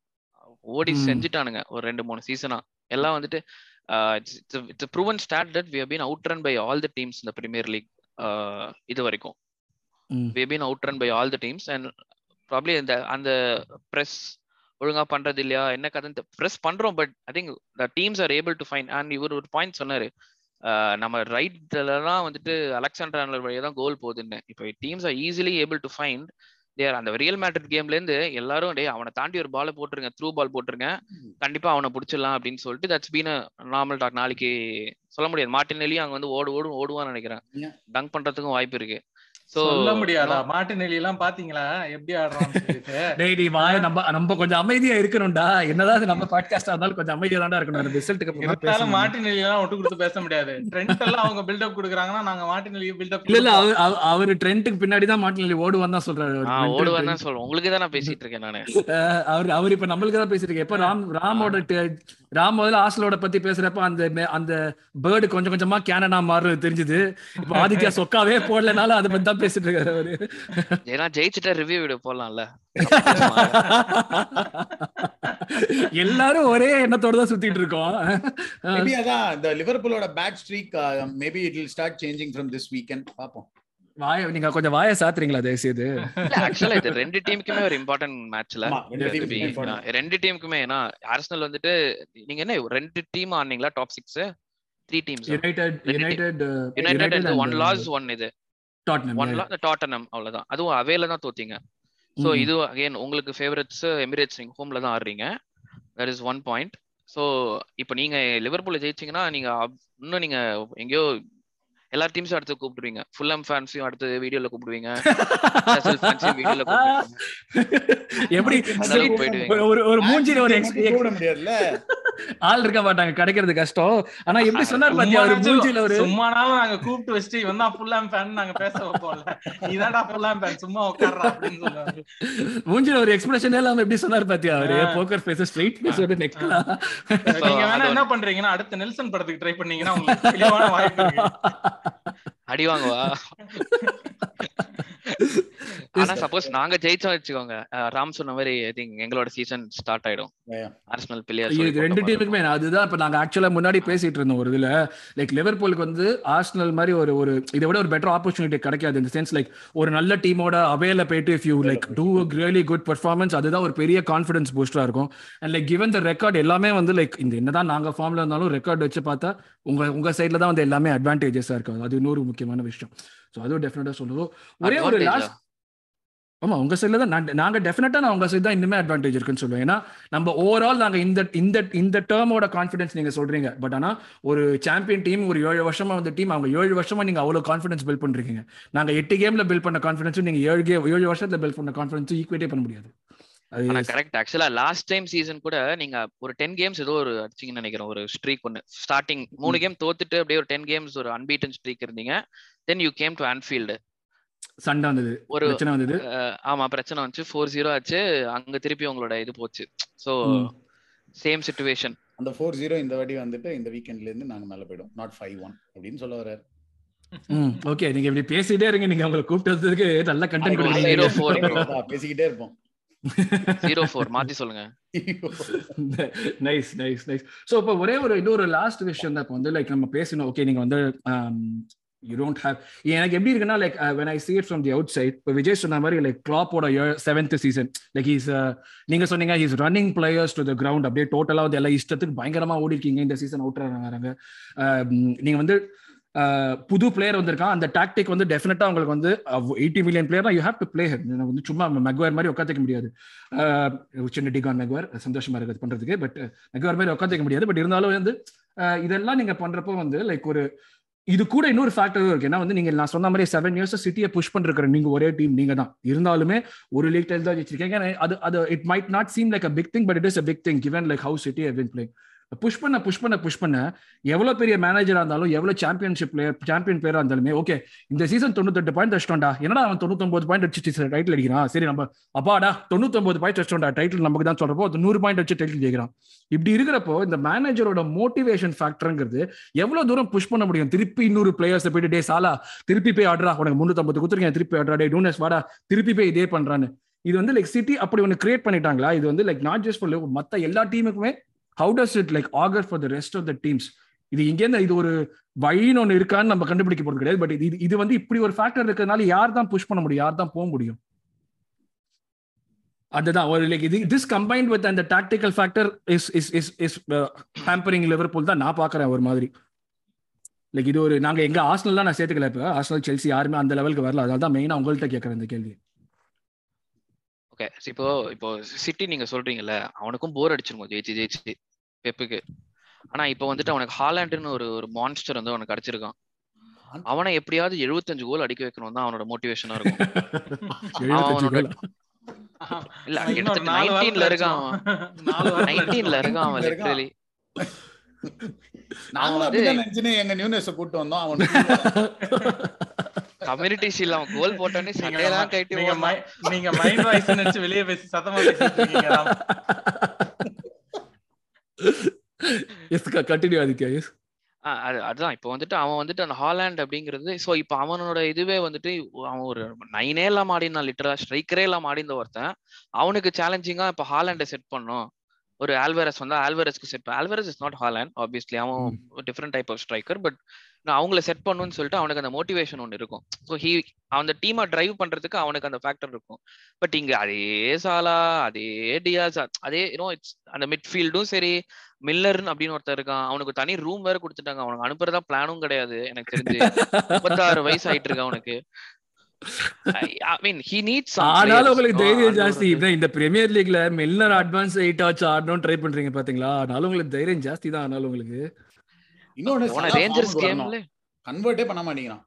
ஓடி செஞ்சுட்டானுங்க ஒரு ரெண்டு மூணு சீசனா எல்லாம் வந்துட்டு it's proven stat that we been outrun by all the teams இந்த premier league இது வரைக்கும். We been outrun by all the teams and probably இந்த அந்த ப்ரெஸ் ஒழுங்கா பண்றது இல்லையா என்ன கதை ப்ரெஸ் பண்றோம் but I think the teams are able to find and இவர் ஒரு பாயிண்ட் சொன்னாரு. நம்ம ரைட்லலாம் வந்துட்டு அலெக்சாண்டர் வழியா தான் கோல் போகுதுன்னு. இப்போ teams are easily able to find their அந்த ரியல் மேட்ரிட் கேம்ல இருந்து எல்லாரும் டே அவனை தாண்டி ஒரு பால் போட்டுருங்க த்ரூ பால் போட்டுருங்க கண்டிப்பா அவனை பிடிச்சிடலாம் அப்படின்னு சொல்லிட்டு தட்ஸ் பீன் நார்மல் டாக் நாளைக்கு சொல்ல முடியாது. மார்டின் நெல்லியும் அங்க வந்து ஓடு ஓடும் ஓடுவான்னு நினைக்கிறேன். டங்க் பண்றதுக்கும் வாய்ப்பு இருக்கு. சொல்ல முடியாதா? மாட்டுநெல்லி எல்லாம் பாத்தீங்களா? எப்படி வாய நம்ம நம்ம கொஞ்சம் அமைதியா இருக்கணும்டா. என்னதான் நம்ம பாட்காஸ்டா இருந்தாலும் கொஞ்சம் அமைதியா தான் இருக்கணும். ரிசல்ட்டுக்கு இருந்தாலும் மாட்டுநெல்லி எல்லாம் ஒட்டு கொடுத்து பேச முடியாது. ட்ரெண்ட் எல்லாம் அவங்க பில்டப் கொடுக்குறாங்கன்னா நாங்க மாட்டுநெல்லி பில்டப் இல்ல இல்ல அவரு ட்ரெண்ட்டுக்கு பின்னாடி தான் மாட்டுநெல்லி ஓடுவான் தான் சொல்றாரு ஓடுவான் தான் சொல்றேன் உங்களுக்கு தான் நான் பேசிட்டு இருக்கேன் நானு. அவர் அவர் இப்ப நம்மளுக்கு தான் பேசிட்டு இருக்கேன். எப்ப ராம் ராமோட ராம் முதல்ல ஆசலோட பத்தி பேசுறப்ப அந்த அந்த பேர்டு கொஞ்சம் கொஞ்சமா கேனனா மாறுறது தெரிஞ்சது. இப்ப ஆதித்யா சொக்காவே போடலனால அதை பத்தி தான் பேசிட்டு இருக்காரு அவரு. ஏன்னா ஜெயிச்சுட்டா ரிவ்யூ வீடியோ போடலாம்ல. எல்லாரும் ஒரே எண்ணத்தோட தான் சுத்திட்டு இருக்கோம் மேபி அதான் இந்த லிவர்பூலோட bad streak maybe it will start changing from this weekend பாப்போம் வாய நீங்க கொஞ்சம் வாய சாத்துறீங்களா தயவு செய்து ஆக்சுவலா இது ரெண்டு டீமுக்குமே ஒரு இம்பார்ட்டன்ட் மேட்ச்ல ரெண்டு டீமுக்குமே ஏன்னா ஆர்சனல் வந்துட்டு நீங்க என்ன ரெண்டு team ஆனீங்களா top six three teams United United United one loss one இது. டாட்னம் ஒன் லாஸ் டாட்டனம் அவ்வளவுதான். அதுவும் அவேல தான் தோத்தீங்க. சோ இது அகைன் உங்களுக்கு ஃபேவரட்ஸ் எமிரேட்ஸ் நீங்க ஹோம்ல தான் ஆடுறீங்க. That is one point so இப்போ நீங்க லிவர்பூல் ஜெயிச்சீங்கன்னா நீங்க இன்னும் நீங்க எங்கேயோ எல்லா டீம்ஸும் அடுத்து கூப்பிடுவீங்க. ஃபுல்லம் ஃபேன்ஸையும் அடுத்து வீடியோல கூப்பிடுவீங்க. வீடியோல எப்படி ஒரு ஒரு மூஞ்சில ஒரு முடியாதுல்ல? ஆள் இருக்க மாட்டாங்க கிடைக்கிறது கஷ்டம். ஆனா எப்படி சொன்னார் பாத்தியா ஒரு மூஞ்சில ஒரு சும்மானாலும் நாங்க கூப்பிட்டு வச்சுட்டு இவன் தான் ஃபுல்லாம் ஃபேன் நாங்க பேச வைப்போம்ல. நீதான்டா ஃபுல்லாம் ஃபேன் சும்மா உட்கார்றா அப்படின்னு சொல்லுவாங்க மூஞ்சில ஒரு எக்ஸ்பிரஷன் இல்லாம எப்படி சொன்னார் பாத்தியா அவரு? போக்கர் ஃபேஸ் ஸ்ட்ரைட் ஃபேஸோட நெக்லா நீங்க வேணா என்ன பண்றீங்கன்னா அடுத்த நெல்சன் படத்துக்கு ட்ரை பண்ணீங்கன்னா உங்களுக்கு தெளிவான வாய்ப்பு இருக்கு. அடி வாங்குவா? ஆனா சப்போஸ் நாங்க ஜெயிச்சோம் வச்சுக்கோங்க. ராம் சொன்ன மாதிரி ஐ திங்க் எங்களோட சீசன் ஸ்டார்ட் ஆயிடும். ஆர்சனல் பிளேயர் ரெண்டு டீமுக்குமே அதுதான் இப்ப நாங்க ஆக்சுவலா முன்னாடி பேசிட்டு இருந்தோம் ஒரு இதுல. லைக் லிவர்பூலுக்கு வந்து ஆர்சனல் மாதிரி ஒரு ஒரு இதை விட ஒரு பெட்டர் ஆப்பர்ச்சுனிட்டி கிடைக்காது. இந்த சென்ஸ் லைக் ஒரு நல்ல டீமோட அவேல போயிட்டு if you like do really good performance அதுதான் ஒரு பெரிய கான்ஃபிடன்ஸ் பூஸ்டரா இருக்கும். And like given the record எல்லாமே வந்து லைக் இந்த என்னதான் நாங்க ஃபார்ம்ல இருந்தாலும் ரெக்கார்ட் வச்சு பார்த்தா உங்க உங்க சைட்ல தான் வந்து எல்லாமே அட்வான்டேஜஸா இருக்கும். அது இன்னொரு முக்கியமான விஷயம். ஸோ அதுவும் டெஃபினட்டா சொல்லுவோம். ஒரே ஒரு லாஸ்ட் ஆமா உங்க சைட்ல தான் நாங்க டெஃபினட்டா நான் உங்க சைடு தான் இன்னுமே அட்வான்டேஜ் இருக்குன்னு சொல்லுவேன். ஏன்னா நம்ம ஓவரால் நாங்க இந்த இந்த இந்த டேர்மோட கான்ஃபிடன்ஸ் நீங்க சொல்றீங்க. பட் ஆனா ஒரு சாம்பியன் டீம் ஒரு ஏழு வருஷமா வந்த டீம் அவங்க ஏழு வருஷமா நீங்க அவ்வளவு கான்ஃபிடன்ஸ் பில்ட் பண்றீங்க. நாங்க எட்டு கேம்ல பில்ட் பண்ண கான்ஃபிடன்ஸும் நீங்க ஏழு கேம் ஏழு வருஷத்துல பில்ட் பண்ண கான்ஃபிடன்ஸும் ஈக்குவேட்டே பண்ண முடியாது. ஆனா கரெக்ட் ஆக்சுவலா லாஸ்ட் டைம் சீசன் கூட நீங்க ஒரு டென் கேம்ஸ் ஏதோ ஒரு அடிச்சிங்கன்னு நினைக்கிறேன். ஒரு ஸ்ட்ரீக் ஒன்னு ஸ்டார்டிங் மூணு கேம் தோத்துட்டு அப்படியே ஒரு டென் கேம்ஸ் ஒரு அன்பீட்டன் ஸ்ட்ரீக் இருந்தீங்க. Then you came to Anfield சண்டை வந்தது. ஒரு பிரச்சனை வந்தது. ஆமா பிரச்சனை வந்துச்சு. ஃபோர் ஜீரோ ஆச்சு. அங்க திருப்பி உங்களோட இது போச்சு. சோ சேம் சிச்சுவேஷன் அந்த ஃபோர் ஜீரோ இந்த வாட்டி வந்துட்டு இந்த வீக்கெண்ட்ல இருந்து நாங்க மேல போயிடும் நாட் ஃபைவ் ஒன் அப்படின்னு சொல்ல வர்றாரு. ஓகே நீங்க இப்படி பேசிட்டே இருங்க. நீங்க உங்களை கூப்பிட்டதுக்கு நல்ல கண்டென்ட் கொடுக்குறீங்க. பேசிக்கிட்டே இருப்போம். ஜீரோ ஃபோர் மாத்தி சொல்லுங்க. நைஸ் நைஸ் நைஸ் ஸோ இப்போ ஒரே ஒரு இன்னொரு லாஸ்ட் விஷயம் தான். இப்போ வந்து லைக் நம்ம பேசணும். ஓகே நீங்க வந்து யூ டோன்ட் ஹேவ் எனக்கு எப்படி இருக்குன்னா like when I see it from the outside இப்போ விஜய் சொன்ன மாதிரி லைக் கிளாப்போட செவன்த் சீசன் லைக் இஸ் நீங்க சொன்னீங்க is running players to the ground அப்படியே டோட்டலாக வந்து எல்லாம் இஷ்டத்துக்கு பயங்கரமா ஓடி இருக்கீங்க இந்த சீசன் அவுட் ஆகிறாங்க நீங்க வந்து uh, புது பிளேயர் வந்திருக்கான். அந்த டாக்டிக் வந்து டெஃபினட்டா உங்களுக்கு வந்து eighty million player you have to play வந்து சும்மா மெக்வேர் மாதிரி உட்காந்துக்க முடியாது. Uh, சின்ன டிகான் மெக்வேர் சந்தோஷமா இருக்குது பண்றதுக்கு. பட் மெக்வேர் uh, மாதிரி உட்காந்துக்க முடியாது. பட் இருந்தாலும் வந்து இதெல்லாம் நீங்க பண்றப்போ வந்து லைக் ஒரு இது கூட இன்னொரு ஃபேக்டரும் இருக்கு. ஏன்னா வந்து நீங்க நான் சொன்ன மாதிரி செவன் இயர்ஸ் சிட்டியை புஷ் பண்ணிருக்கிற நீங்க ஒரே டீம் நீங்க தான் இருந்தாலுமே ஒரு லீக் டைல் தான் வச்சிருக்கீங்க அது அது it might not seem like a big thing but it is a big thing given like how City have been playing push பண்ண புஷ் பண்ண புஷ் பண்ண. எவ்வளவு பெரிய மேனேஜரா இருந்தாலும் எவ்வளவு சாம்பியன்ஷிப் பிளேயர் சாம்பியன் பிளேயரா இருந்தாலுமே ஓகே இந்த சீசன் தொண்ணூத்தெட்டு பாயிண்ட் அடிச்சிட்டோம்டா என்னடா அவன் தொண்ணூத்தொன்பது பாயிண்ட் அடிச்சு டைட்டில் அடிக்கிறான்? சரி நம்ம அப்பாடா தொண்ணூத்தொன்பது பாயிண்ட் அடிச்சிட்டோம்டா டைட்டில் நமக்கு தான் சொல்றப்போ அது நூறு பாயிண்ட் வச்சு டைட்டில் ஜெயிக்கிறான். இப்படி இருக்கிறப்போ இந்த மேனேஜரோட மோட்டிவேஷன் ஃபேக்டருங்கிறது எவ்வளவு தூரம் புஷ் பண்ண முடியும்? திருப்பி இன்னொரு பிளேயர்ஸ் போயிட்டு டே சாலா திருப்பி போய் ஆடுறா. உனக்கு முன்னூத்தம்பது கொடுத்துருக்கேன். திருப்பி ஆடுறா. டே டூனஸ் வாடா திருப்பி போய் இதே பண்றான்னு. இது வந்து லைக் சிட்டி அப்படி ஒன்று கிரியேட் பண்ணிட்டாங்களா? இது வந்து லைக் நாட் ஜஸ்ட் மற்ற எல்லா டீமுக்குமே how does it like augur for the rest of the teams இது இங்கேருந்து இது ஒரு வழின்னு ஒன்று இருக்கான்னு நம்ம கண்டுபிடிக்க போறது கிடையாது. பட் இது இது வந்து இப்படி ஒரு ஃபேக்டர் இருக்கிறதுனால யார் தான் புஷ் பண்ண முடியும்? யார் தான் போக முடியும்? அதுதான். ஒரு லைக் இது திஸ் கம்பைன்ட் வித் அந்த tactical factor is is is is hampering Liverpool தான் நான் பார்க்குறேன் ஒரு மாதிரி. லைக் இது ஒரு நாங்கள் எங்கள் ஆஸ்னல் தான் நான் சேர்த்துக்கல இப்போ. ஆஸ்னல் செல்சி யாருமே அந்த லெவலுக்கு வரல. அதனால தான் மெயினாக உங்கள்கிட்ட கேட்குறேன் இந்த கேள்வி. ஓகே இப்போ இப்போ சிட்டி நீங்க சொல்றீங்கல்ல அவனுக்கும் போர் அடிச்சிருக்கும் ஜெயிச்சு ஜெயிச்சு. பெப்புக்கு. ஆனா இப்போ வந்துட்டு அவனுக்கு ஹாலாண்டுன்னு ஒரு ஒரு மான்ஸ்டர் வந்து அவனுக்கு கிடைச்சிருக்கான் அவனை எப்படியாவது எழுபத்தஞ்சு கோல் அடிக்க வைக்கணும் தான் அவனோட மோட்டிவேஷனா இருக்கும். இல்ல நாலு நைன்டீன்ல இருக்கான் அவன். நைன்டீன்ல இருக்கான் அவன். லிட்டரலி நாங்களும் வந்து- அப்படிதான் எங்க நியூனஸ் கூட்டு வந்தோம் அவன் கம்யூனிட்டி ஷீல் அவன் கோல் போட்டானே நீங்க சண்டையெல்லாம் கட்டி நீங்க மைண்ட் வாய்ஸ் நினைச்சு வெளியே பேசி சத்தமா பேசிட்டு இருக்கீங்க கண்டினியூ ஆதித்யா எஸ் ஆ, அது அதுதான். இப்போ வந்துட்டு அவன் வந்துட்டு அந்த ஹாலாண்ட் அப்படிங்கிறது ஸோ இப்போ அவனோட இதுவே வந்துட்டு அவன் ஒரு நைனே இல்லாம ஆடினான் லிட்டரா ஸ்ட்ரைக்கரே இல்லாம ஆடிந்த ஒருத்தன். அவனுக்கு சேலஞ்சிங்கா இப்போ ஹாலாண்டை செட் பண்ணும் ஒரு ஆல்வரஸ் வந்து ஆல்வரஸ்க்கு set Alvarez is not Haaland obviously அவன் different type of striker but நான் அவங்கள செட் பண்ணுன்னு சொல்லிட்டு அவனுக்கு அந்த மோட்டிவேஷன் ஒன்று இருக்கும். ஸோ ஹீ அந்த டீமை டிரைவ் பண்றதுக்கு அவனுக்கு அந்த ஃபேக்டர் இருக்கும். பட் இங்க அதே சாலா அதே டியாஸ் அதே யூனோ இட்ஸ் அந்த மிட்ஃபீல்டும் சரி மில்லர்னு அப்படின்னு ஒருத்தர் இருக்கான். அவனுக்கு தனி ரூம் வேற கொடுத்துட்டாங்க. அவனுக்கு அனுப்புறதா பிளானும் கிடையாது. எனக்கு தெரிஞ்சு. முப்பத்தாறு வயசு ஆயிட்டு இருக்கு அவனுக்கு. ஐ மீன் ஹி நீட்ஸ் ஆனாலும் உங்களுக்கு தைரியம் ஜாஸ்தி. இதான் இந்த பிரீமியர் லீக்ல மெல்லர் அட்வான்ஸ் எயிட் ஆச்சு ஆடணும் ட்ரை பண்றீங்க பாத்தீங்களா? ஆனாலும் உங்களுக்கு தைரியம் ஜாஸ்தி தான் ஆனாலும் உங்களுக்கு. இன்னொன்னு ரேஞ்சர்ஸ் கேம்ல கன்வெர்ட்டே பண்ண மாட்டேங்கிறான்.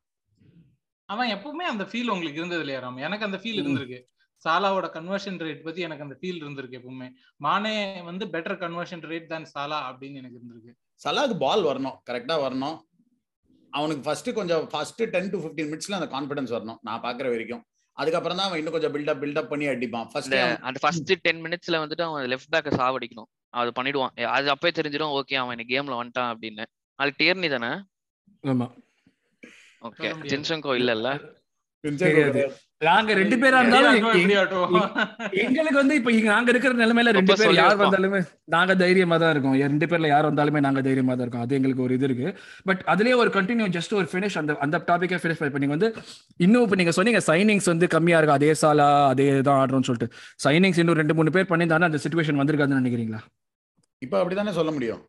அவன் எப்பவுமே அந்த ஃபீல் உங்களுக்கு இருந்தது இல்லையா ராம்? எனக்கு அந்த ஃபீல் இருந்திருக்கு. சாலாவோட கன்வர்ஷன் ரேட் பத்தி எனக்கு அந்த ஃபீல் இருந்திருக்கு எப்பவுமே. மானே வந்து பெட்டர் கன்வர்ஷன் ரேட் தான் சாலா அப்படின்னு எனக்கு இருந்திருக்கு. சலாக்கு பால் வரணும் கரெக்டா வரணும். அவனுக்கு ஃபர்ஸ்ட் கொஞ்சம் ஃபர்ஸ்ட் டென் டு ஃபிஃப்டீன் மினிட்ஸ்ல அந்த கான்ஃபிடன்ஸ் வரணும். நான் பாக்குற வரைக்கும். அதுக்கப்புறம் தான் அவன் இன்னும் கொஞ்சம் பில்டப் பில்டப் பண்ணி அடிப்பான். ஃபர்ஸ்ட் அந்த ஃபர்ஸ்ட் டென் மினிட்ஸ்ல வந்துட்டு அவன் லெஃப்ட் பேக்க சாவடிக்கணும். அது பண்ணிடுவான். அது அப்பவே தெரிஞ்சிடும் ஓகே அவன் இன்னைக்கு கேம்ல வந்துட்டான் அப்படின்னு. அது டேர்னி தானே? ஆமா. ஓகே. ஜின்சங்கோ தெரியாது. நாங்க ரெண்டு பேரா இருந்தாலும்? எங்களுக்கு வந்து இப்ப இங்க நாங்க இருக்கிற நிலைமையில ரெண்டு பேர் யார். வந்தாலுமே நாங்க தைரியமா தான் இருக்கோம். ரெண்டு பேர்ல யார் வந்தாலுமே நாங்க தைரியமா தான் இருக்கோம். அது எங்களுக்கு ஒரு இது இருக்கு. பட் அதுலயே ஒரு கண்டினியூ ஜஸ்ட் ஒரு ஃபினிஷ் அந்த அந்த டாபிக்கே ஃபினிஷ் பண்ணி நீங்க வந்து இன்னும் இப்ப நீங்க சொன்னீங்க சைனிங்ஸ் வந்து கம்மியா இருக்கு? அதே சாலா அதே தான் ஆடுறோம்னு சொல்லிட்டு. சைனிங்ஸ் இன்னும் ரெண்டு மூணு பேர் பண்ணியிருந்தாலும் அந்த சுச்சுவேஷன் வந்திருக்காதுன்னு நினைக்கிறீங்களா? இப்ப அப்படிதானே சொல்ல முடியும்.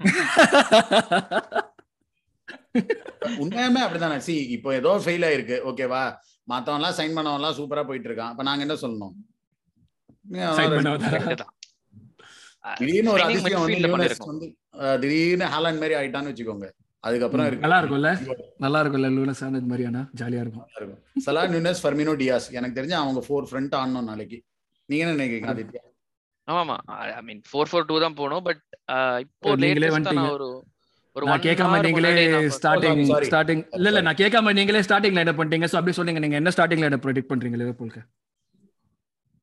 உண்மையாமே அப்படிதானே சி இப்போ ஏதோ ஃபெயில் ஆயிருக்கு. ஓகேவா மத்தவன் எல்லாம் சைன் பண்ணவன் எல்லாம் சூப்பரா போயிட்டு இருக்கான் அப்ப நாங்க என்ன சொல்லணும். திடீர்னு ஒரு அதிசயம் வந்து திடீர்னு ஹாலாண்ட் மாதிரி ஆயிட்டான்னு வச்சுக்கோங்க. அதுக்கப்புறம் இருக்கு. நல்லா இருக்கும்ல நல்லா இருக்கும்ல லூனஸ் ஆனது மாதிரியானா? ஜாலியா இருக்கும். நல்லா இருக்கும் சலா நியூனஸ் ஃபர்மினோ டியாஸ். எனக்கு தெரிஞ்சு அவங்க ஃபோர் ஃப்ரண்ட் ஆடணும் நாளைக்கு. நீங்க என்ன நினைக்கிறீங்க ஆதித்யா? ஆமாமா. I mean four four two தான் போகணும் பட் இப்போ நீங்களே. நான் ஒரு ஒரு நான் கேட்காம நீங்களே நான் ஸ்டார்டிங் Oh. ஸ்டார்டிங் இல்ல இல்ல. நான் கேட்காம நீங்களே ஸ்டார்டிங் லைன் பண்ணிட்டீங்க? சோ அப்படி சொன்னீங்க நீங்க என்ன ஸ்டார்டிங் லைன் ப்ரெடிக்ட் பண்றீங்க லிவர்பூலுக்கு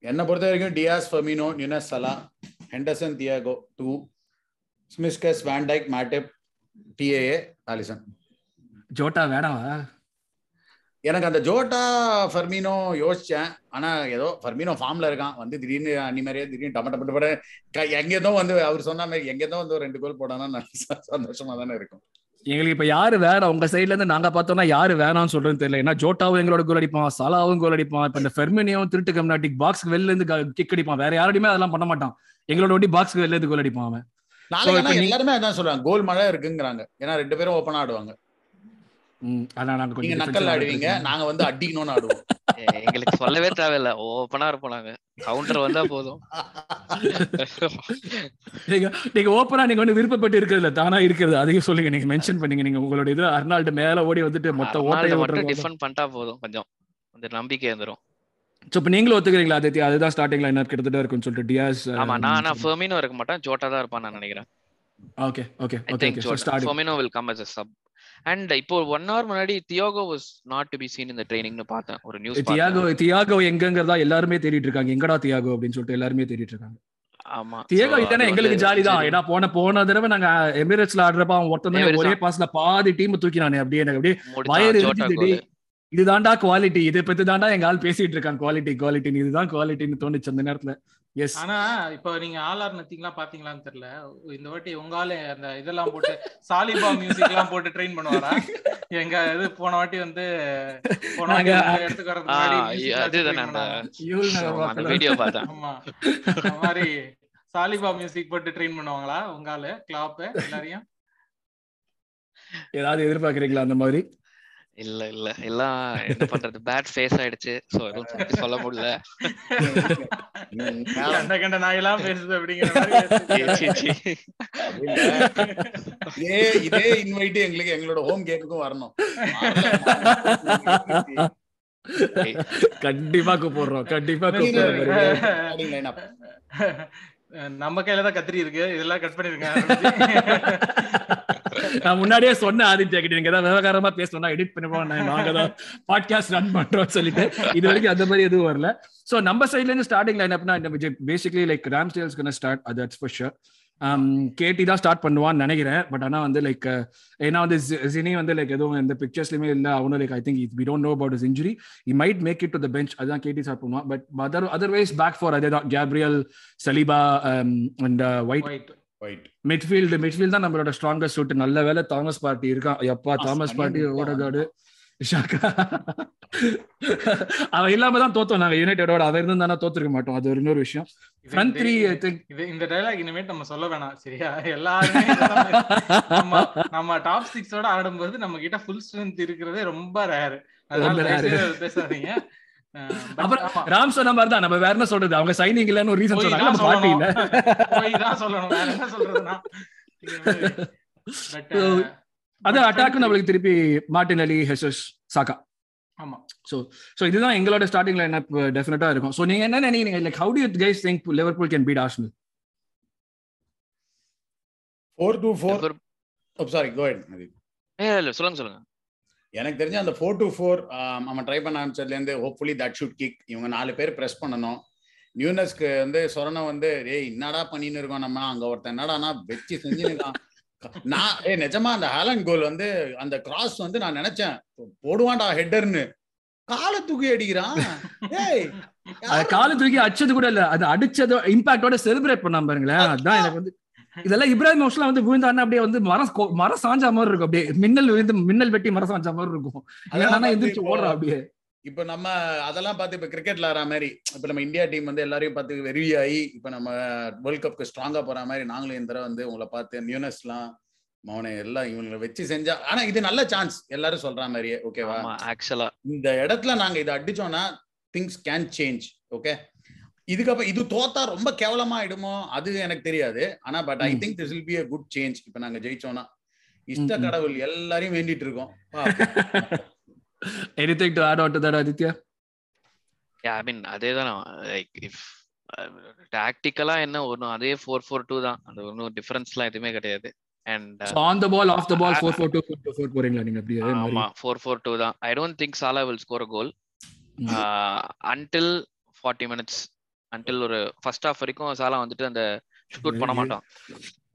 என்னை பொறுத்த வரைக்கும் Diaz Firmino Nunez Salah Henderson Thiago two ஸ்மிஸ்கஸ் van Dijk Matip TAA Alisson Jota வேணாவா? எனக்கு அந்த ஜோட்டா ஃபர்மினோ யோசிச்சேன். ஆனா ஏதோ ஃபர்மினோ ஃபார்ம்ல இருக்கான். வந்து திடீர்னு அன்னி மாதிரியே திடீர்னு டம டம டம எங்கேதோ வந்து அவர் சொன்ன மாதிரி எங்கேதோ வந்து ஒரு ரெண்டு கோல் போடானா நான் சந்தோஷமா தானே இருக்கும். எங்களுக்கு இப்ப யாரு வேணாம் உங்க சைடுல இருந்து நாங்க பார்த்தோம்னா யாரு வேணாம்னு சொல்றதுன்னு தெரியல. ஏன்னா ஜோட்டாவும் எங்களோட கோல் அடிப்பான் சலாவும் கோல் அடிப்பான். இப்ப இந்த ஃபெர்மினியும் திருட்டு கம்னாட்டிக் பாக்ஸ்க்கு வெளில இருந்து கிக் அடிப்பான். வேற யாரோடையுமே அதெல்லாம் பண்ண மாட்டான். எங்களோட ஒட்டி பாக்ஸ்க்கு வெளில இருந்து கோல் அடிப்பான் அவன். நாளைக்கு எல்லாருமே அதான் சொல்றாங்க கோல் மழை இருக்குங்கிறாங்க. ஏன்னா ரெண்டு பேரும் ஓப்பனா ஆடுவாங்க. நாங்க நீங்க நக்கல் ஆடுவீங்க வந்து அடிக்கணும்னு ஆடுவோம். ஏ, எங்களுக்கு சொல்லவே தேவையில்ல. ஓப்பனா இருப்போம் நாங்க. கவுண்டர் வந்தா போதும். நீங்க நீங்க ஓப்பனா நீங்க வந்து விருப்பப்பட்டு இருக்கிறதுல தானா இருக்கிறது? அதையும் சொல்லுங்க. நீங்க மென்ஷன் பண்ணீங்க. நீங்க உங்களோட இது அர்னால்டு மேல ஓடி வந்துட்டு மொத்த ஓட்டையை மட்டும் டிஃபெண்ட் பண்ணிட்டா போதும் கொஞ்சம். அந்த நம்பிக்கை வந்துரும். சோ இப்ப நீங்களும் ஒத்துக்கிறீங்களா ஆதித்யா? அதுதான் ஸ்டார்டிங் லைனர் கிட்டத்தட்ட இருக்கும்னு சொல்லிட்டு டியாஸ் ஆமா நான் நான் ஃபெர்மினோ இருக்க மாட்டேன். ஜோட்டா தான் இருப்பான் நான் நினைக்கிறேன். Okay okay okay sub. And இப்போ ஒன் hour முன்னாடி Thiago was not to be seen in the training னு பார்த்தேன். ஒரு நியூஸ் தியாகோ தியாகோ எங்கங்கிறதா எல்லாருமே தேடிட்டு இருக்காங்க. எங்கடா தியாகோ அப்படின்னு சொல்லிட்டு எல்லாருமே தேடிட்டு இருக்காங்க. ஆமா. தியாகோ அது எங்களுக்கு ஜாலி தான். ஏன்னா போன போன தடவை நாங்க எமிரேட்ஸ்ல ஆடுறப்ப அவன் ஒருத்தன் ஒரே. பாஸ்ல பாதி டீம் தூக்கினானே அப்படியே எனக்கு அப்படியே வயிறு. இதுதான்டா குவாலிட்டி இதை பத்தி தான்டா எங்க ஆள் பேசிட்டு இருக்கான் குவாலிட்டி குவாலிட்டின்னு இதுதான் குவாலிட்டின்னு தோணுச்சு அந்த நேரத்துல. எஸ் ஆனா இப்போ நீங்க ஆல் ஆர் நத்திங்லாம் பாத்தீங்களான்னு தெரியல இந்த வாட்டி உங்கால அந்த இதெல்லாம் போட்டு சாலிபா மியூசிக் எல்லாம் போட்டு ட்ரெயின் பண்ணுவாரா? எங்க இது போன வாட்டி வந்து போன வாட்டி ஆ, முன்னாடி. ஆமா, அந்த வீடியோ பார்த்தேன். ஆமா. அந்த மாதிரி சாலிபா மியூசிக் போட்டு ட்ரெயின் பண்ணுவாங்களா உங்கால கிளாப் எல்லாரையும்? ஏதாவது எதிர்பார்க்கறீங்களா அந்த மாதிரி? இல்ல இல்ல. எல்லாம் என்ன பண்றது? பேட் ஃபேஸ் ஆயிடுச்சு. சோ எதுவும் சொல்ல முடியல. கண்ட கண்ட நாயெல்லாம் பேசுது அப்படிங்கிற. இதே இதே இன்வைட் எங்களுக்கு எங்களோட ஹோம் கேக்குக்கும் வரணும். கண்டிப்பா கூப்பிடுறோம். கண்டிப்பா கூப்பிடுறோம். நம்ம கையில தான் கத்திரி இருக்கு. இதெல்லாம் கட் பண்ணிருங்க நான் முன்னாடியே சொன்ன ஆதித்யா கிட்ட. நீங்க ஏதாவது விவகாரமா பேசணும்னா எடிட் பண்ணுவோம் நாங்க தான் பாட்காஸ்ட் ரன் பண்றோம்னு சொல்லிட்டு இது வரைக்கும் அந்த மாதிரி எதுவும் வரல. சோ நம்ம சைட்ல இருந்து ஸ்டார்டிங் லைன் அப்னா பேசிக்கலி லைக் ராம் ஸ்டேல்ஸ் கன ஸ்டார்ட் அது தட்ஸ் ஃபார் ஷூர் கேட்டி தான் ஸ்டார்ட் பண்ணுவான்னு நினைக்கிறேன். பட் ஆனா வந்து லைக் uh, ஏன்னா வந்து ஜினி வந்து லைக் எதுவும் எந்த பிக்சர்ஸ்லயுமே இல்ல. அவனும் like I think we don't know about is injury he might make it to the bench அதான் கேட்டி ஸ்டார்ட் பண்ணுவான். But other otherwise back four அதே தான் Gabriel Saliba and White midfield midfield தான் நம்மளோட ஸ்ட்ராங்கஸ்ட் சூட் நல்ல வேலை தாமஸ் பார்ட்டி இருக்கான் எப்பா தாமஸ் பார்ட்டி. ஓடகாடு. அவன் இல்லாம தான் தோத்தோம் நாங்க. யுனைடெடோட அவன் இருந்தா தோத்துருக்க மாட்டோம். அது ஒரு இன்னொரு விஷயம். ஃப்ரண்ட் த்ரீ இது இந்த டைலாக் இனிமேட் நம்ம சொல்ல வேணாம் சரியா? எல்லாருமே நம்ம நம்ம டாப் சிக்ஸோட ஆடும்போது நம்ம கிட்ட ஃபுல் ஸ்ட்ரென்த் இருக்கிறதே ரொம்ப ரேர் அதனால பேசாதீங்க. ராம் சொன்ன மாதிரி தான் நம்ம வேற என்ன சொல்றது? அவங்க சைனிங் இல்லன்னு ஒரு ரீசன் போய் சொன்னாங்க தான் நம்ம பார்ட்டி இல்ல. போய் சொல்லணும். வேற என்ன அது அட்டாக் நம்மளுக்கு திருப்பி மார்டின் அலி ஹெசஸ் சாக்கா. ஆமா. சோ இதுதான் எங்களோட ஸ்டார்டிங் லைன் அப் டெஃபினட்டா இருக்கும். சோ நீங்க என்ன நினைக்கிறீங்க? Like how do you guys think Liverpool can beat Arsenal Four to four. Liverpool- Oh, sorry, go ahead, Nadeep. ஏய், இல்ல சொல்லுங்க சொல்லுங்க. எனக்கு தெரிஞ்ச அந்த ஃபோர் டு ஃபோர் அவன் ட்ரை பண்ண ஆரம்பிச்சதுலேருந்து ஹோப்ஃபுல்லி தட் ஷுட் கிக் இவங்க நாலு பேர் ப்ரெஸ் பண்ணணும். நியூனஸ்க்கு வந்து சொரணம் வந்து ஏய் என்னடா பண்ணின்னு இருக்கோம் நம்ம? அங்க ஒருத்தன் என்னடானா வச்சு செஞ்சுருக்கான் நான் ஏய் நிஜமா அந்த ஹாலண்ட் கோல் வந்து அந்த கிராஸ் வந்து நான் நினைச்சேன் போடுவான்டா ஹெட்டர்னு காலை தூக்கி அடிக்கிறான். ஏய் அது காலை தூக்கி அடிச்சது கூட இல்ல அது அடிச்சது இம்பாக்டோட செலிப்ரேட் பண்ணாம பாருங்களேன். அதான். எனக்கு வந்து இதெல்லாம் இப்ராஹிம் ஹவுஸ்லாம் வந்து விழுந்தாருன்னா அப்படியே வந்து மரம் மரம் சாஞ்ச மாதிரி இருக்கும். அப்படியே மின்னல் விழுந்து மின்னல் வெட்டி மரம் சாஞ்ச மாதிரி இருக்கும். வந்து எந்திரிச்சு இப்போ- ஓடுறா அப்படியே. இப்ப நம்ம அதெல்லாம் பார்த்து இப்ப கிரிக்கெட்ல ஆற மாதிரி இப்ப நம்ம இந்தியா டீம் வந்து எல்லாரையும் பார்த்து வெறி ஆகி இப்ப நம்ம வேர்ல்ட் கப்க்கு ஸ்ட்ராங்கா போற மாதிரி நாங்களும் இந்த தடவை வந்து உங்களை பார்த்து நியூனஸ்லாம் மௌனை எல்லாம் இவங்களை வச்சு செஞ்சா ஆனா இது நல்ல சான்ஸ் எல்லாரும் சொல்ற மாதிரியே ஓகேவா ஆமா ஆக்சுவலா இந்த இடத்துல நாங்க இதை அடிச்சோம்னா திங்ஸ் கேன் சேஞ்ச் ஓகே இதுக்கப்புறம் இது தோத்தா ரொம்ப கேவலமா ஆயிடுமோ அது எனக்கு தெரியாது. ஆனா but I. Think this will be a good change இப்ப நாங்க ஜெயிச்சோம்னா இஷ்ட. கடவுள் எல்லாரையும் வேண்டிட்டு இருக்கோம். Anything to add on to that Aditya I mean அதே தான் லைக் இஃப் டாக்டிக்கலா என்ன ஒன்றும் அதே ஃபோர் ஃபோர் டூ தான். அது ஒன்றும் டிஃபரன்ஸ்லாம் எதுவுமே கிடையாது. And on the ball off the ball 4 4 2 4 4 போறீங்களா நீங்க அப்படியே? ஆமா ஃபோர் ஃபோர் டூ தான். I don't think Salah will score goal. Until forty minutes until ஒரு ஃபர்ஸ்ட் ஹாஃப் வரைக்கும் சாலா வந்துட்டு அந்த ஷூட் பண்ண மாட்டான்.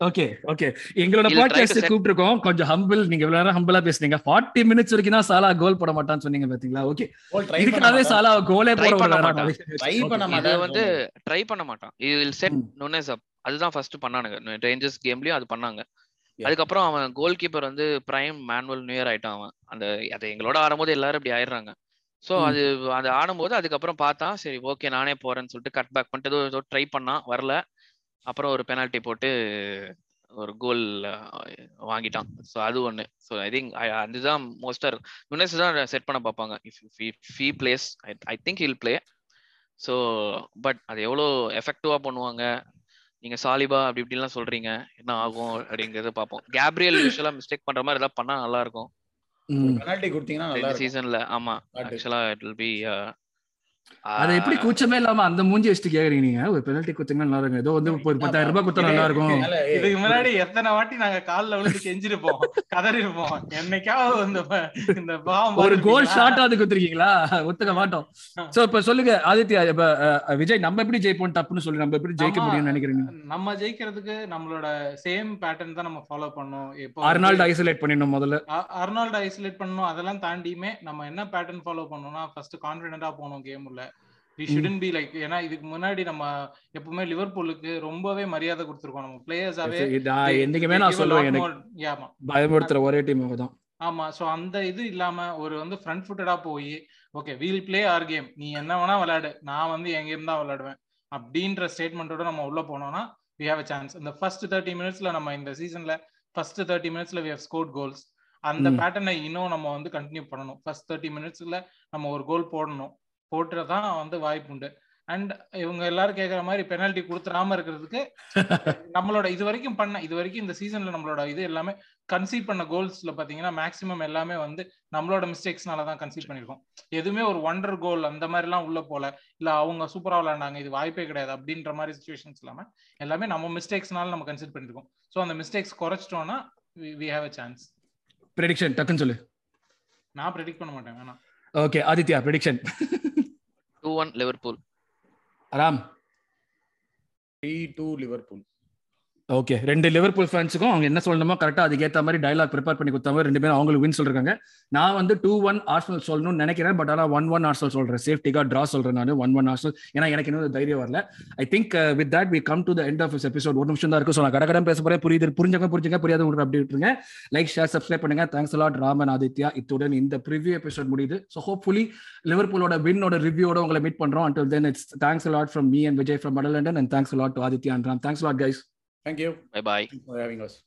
ஓகே ஓகே எங்களோட பாட்காஸ்ட் கூப்பிட்டுருக்கோம். கொஞ்சம் ஹம்பிள் நீங்க இவ்வளவு நேரம் ஹம்பிளா பேசுனீங்க. 40 மினிட்ஸ் வரைக்கும் தான் சாலா கோல் போட மாட்டான்னு சொன்னீங்க பாத்தீங்களா? ஓகே பண்ண இதுக்காகவே. சாலா கோலே Try போட பண்ண? மாட்டான். பண்ண. இது வந்து ட்ரை பண்ண மாட்டான். இது வில் செட். நுனேஸ் அப் அதுதான் ஃபர்ஸ்ட் பண்ணானுங்க. ரேஞ்சர்ஸ் கேம்லயும் அது பண்ணாங்க. அதுக்கப்புறம் அவன் கோல் கீப்பர் வந்து பிரைம் மேனுவல் நியூயர் ஆயிட்டான் அவன். அந்த அது எங்களோட ஆடும்போது எல்லாரும் இப்படி ஆயிடுறாங்க. ஸோ. அது அது ஆடும்போது அதுக்கப்புறம் பார்த்தா சரி ஓகே நானே போறேன்னு சொல்லிட்டு கட் பேக் பண்ணிட்டு ஏதோ ட்ரை பண்ணான் வரல. அப்புறம் ஒரு பெனால்ட்டி போட்டு ஒரு கோல் வாங்கிட்டான். ஸோ அது ஒன்று ஸோ ஐ திங்க் அதுதான் மோஸ்டா நுனேஸ் தான் செட் பண்ண பார்ப்பாங்க. If fee plays I think he'll play so but அது எவ்வளோ எஃபெக்டிவா பண்ணுவாங்க? நீங்க சாலிபா அப்படி இப்படிலாம் சொல்றீங்க. என்ன ஆகும் அப்படிங்கறத பார்ப்போம். கேப்ரியல் யூஸ்வலா மிஸ்டேக் பண்ற மாதிரி ஏதாவது பண்ணா நல்லா இருக்கும். பெனால்டி கொடுத்தீங்கன்னா நல்லா சீசன்ல ஆமா. ஆக்சுவலா இட் வில் பி அதை எப்படி கூச்சமே இல்லாம அந்த மூஞ்சி வச்சுட்டு கேக்குறீங்க நீங்க? ஒரு பெனல்டி குத்துங்க நல்லா இருக்கும். ஏதோ வந்து ஒரு பத்தாயிரம் ரூபாய் குத்தா நல்லா இருக்கும். இதுக்கு முன்னாடி எத்தனை வாட்டி நாங்க கால்ல விழுந்து கெஞ்சிருப்போம் கதறிருப்போம். என்னைக்காவது இந்த இந்த ஒரு கோல்? ஷாட் அது குத்துருக்கீங்களா ஒத்துக்க மாட்டோம். சோ இப்ப சொல்லுங்க ஆதித்யா இப்ப விஜய் நம்ம எப்படி ஜெயிப்போம் தப்புன்னு சொல்லி நம்ம எப்படி ஜெயிக்க. முடியும்னு நினைக்கிறீங்க? நம்ம ஜெயிக்கிறதுக்கு நம்மளோட சேம் பேட்டர்ன் தான் நம்ம ஃபாலோ பண்ணோம் இப்போ அர்னால்டு ஐசோலேட் பண்ணிடணும் முதல்ல. அர்னால்டு ஐசோலேட் பண்ணணும். அதெல்லாம் தாண்டியுமே நம்ம என்ன பேட்டர்ன் ஃபாலோ பண்ணோம்னா ஃபர்ஸ்ட் கான்பிடென்ட்டா போனோம் கேம் உள்ள வி ஷுடன் பி லைக் ஏன்னா இதுக்கு முன்னாடி நம்ம எப்பவுமே லிவர்பூலுக்கு ரொம்பவே மரியாதை கொடுத்துருக்கோம். நம்ம பிளேயர்ஸாவே என்னைக்குமே நான் சொல்லுவேன் எனக்கு ஆமா. பயமுறுத்துற ஒரே டீம் தான் ஆமா சோ அந்த இது இல்லாம ஒரு வந்து ஃப்ரண்ட் ஃபுட்டடா போய் okay we'll play our game நீ என்ன வேணா விளையாடு. நான் வந்து எங்க இருந்தா விளையாடுவேன். அப்படின்ற ஸ்டேட்மெண்ட்டோட நம்ம உள்ள போனோம்னா வி ஹேவ் சான்ஸ் இந்த ஃபர்ஸ்ட் தேர்ட்டி மினிட்ஸ்ல நம்ம இந்த சீசன்ல ஃபர்ஸ்ட் தேர்ட்டி மினிட்ஸ்ல வி ஹவ் ஸ்கோர்ட் கோல்ஸ் அந்த. பேட்டர்னை இன்னும் நம்ம வந்து கண்டினியூ பண்ணணும். ஃபர்ஸ்ட் தேர்ட்டி மினிட்ஸ்ல நம்ம ஒரு கோல் போடணும். போட்டுறதான் வந்து வாய்ப்பு உண்டு. அண்ட் இவங்க எல்லாரும் கேக்குற மாதிரி பெனல்டி கொடுத்துடாம இருக்கிறதுக்கு நம்மளோட இது வரைக்கும் பண்ண இது வரைக்கும் இந்த சீசன்ல நம்மளோட இது எல்லாமே கன்சீட் பண்ண கோல்ஸ்ல பாத்தீங்கன்னா மேக்ஸிமம் எல்லாமே வந்து நம்மளோட மிஸ்டேக்ஸ்னால தான் கன்சீட் பண்ணிருக்கோம். எதுவுமே ஒரு ஒண்டர் கோல் அந்த மாதிரி எல்லாம் உள்ள போல இல்ல அவங்க சூப்பரா விளையாண்டாங்க இது வாய்ப்பே கிடையாது அப்படின்ற மாதிரி சுச்சுவேஷன்ஸ் இல்லாம எல்லாமே நம்ம மிஸ்டேக்ஸ்னால நம்ம கன்சிட் பண்ணிருக்கோம். சோ அந்த mistakes குறைச்சிட்டோம்னா we have a chance prediction டக்குன்னு சொல்லு. நான் ப்ரெடிக்ட் பண்ண மாட்டேன் வேணாம். Okay Aditya prediction two one Liverpool Ram three two Liverpool okay ரெண்டு லிவர்பூல் ஃபேன்ஸுக்கும் அவங்க என்ன சொல்லணுமோ கரெக்டாக அதுக்கேற்ற மாதிரி டைலாக் ப்ரிப்பேர் பண்ணி கொடுத்த மாதிரி ரெண்டு பேரும் அவங்களுக்கு வின் சொல்றாங்க. நான் வந்து டூ ஒன் ஆர்சனல் சொல்லணும்னு நினைக்கிறேன் பட் ஆனால் ஒன் ஒன் ஆர்சனல் சொல்றேன். சேஃப்டிக்காக ட்ரா சொல்றேன் நான் ஒன் ஒன் ஆர்சனல் ஏன்னா எனக்கு இன்னும் தைரியம் வரல. I think with that we come to the end of episode ஒரு நிமிஷம் தான் இருக்கும் ஸோ நான் கடகடம் பேச போறேன். புரியுது புரிஞ்சவங்க புரிஞ்சுங்க புரியாத உங்களுக்கு அப்படி விட்டுருங்க. லைக் ஷேர் சப்ஸ்கிரைப் பண்ணுங்க. Thanks lot Raman Aditya. இத்துடன் இந்த ப்ரிவியூ எபிசோட் முடியுது. ஸோ ஹோப்ஃபுல்லி லிவர்பூலோட வின்னோட ரிவ்யூவோட உங்களை மீட் பண்றோம். And then it's thanks a lot from me and Vijay from from and thanks and to Aditya and Ram thanks and guys Thank you. Bye bye. Thanks for having us.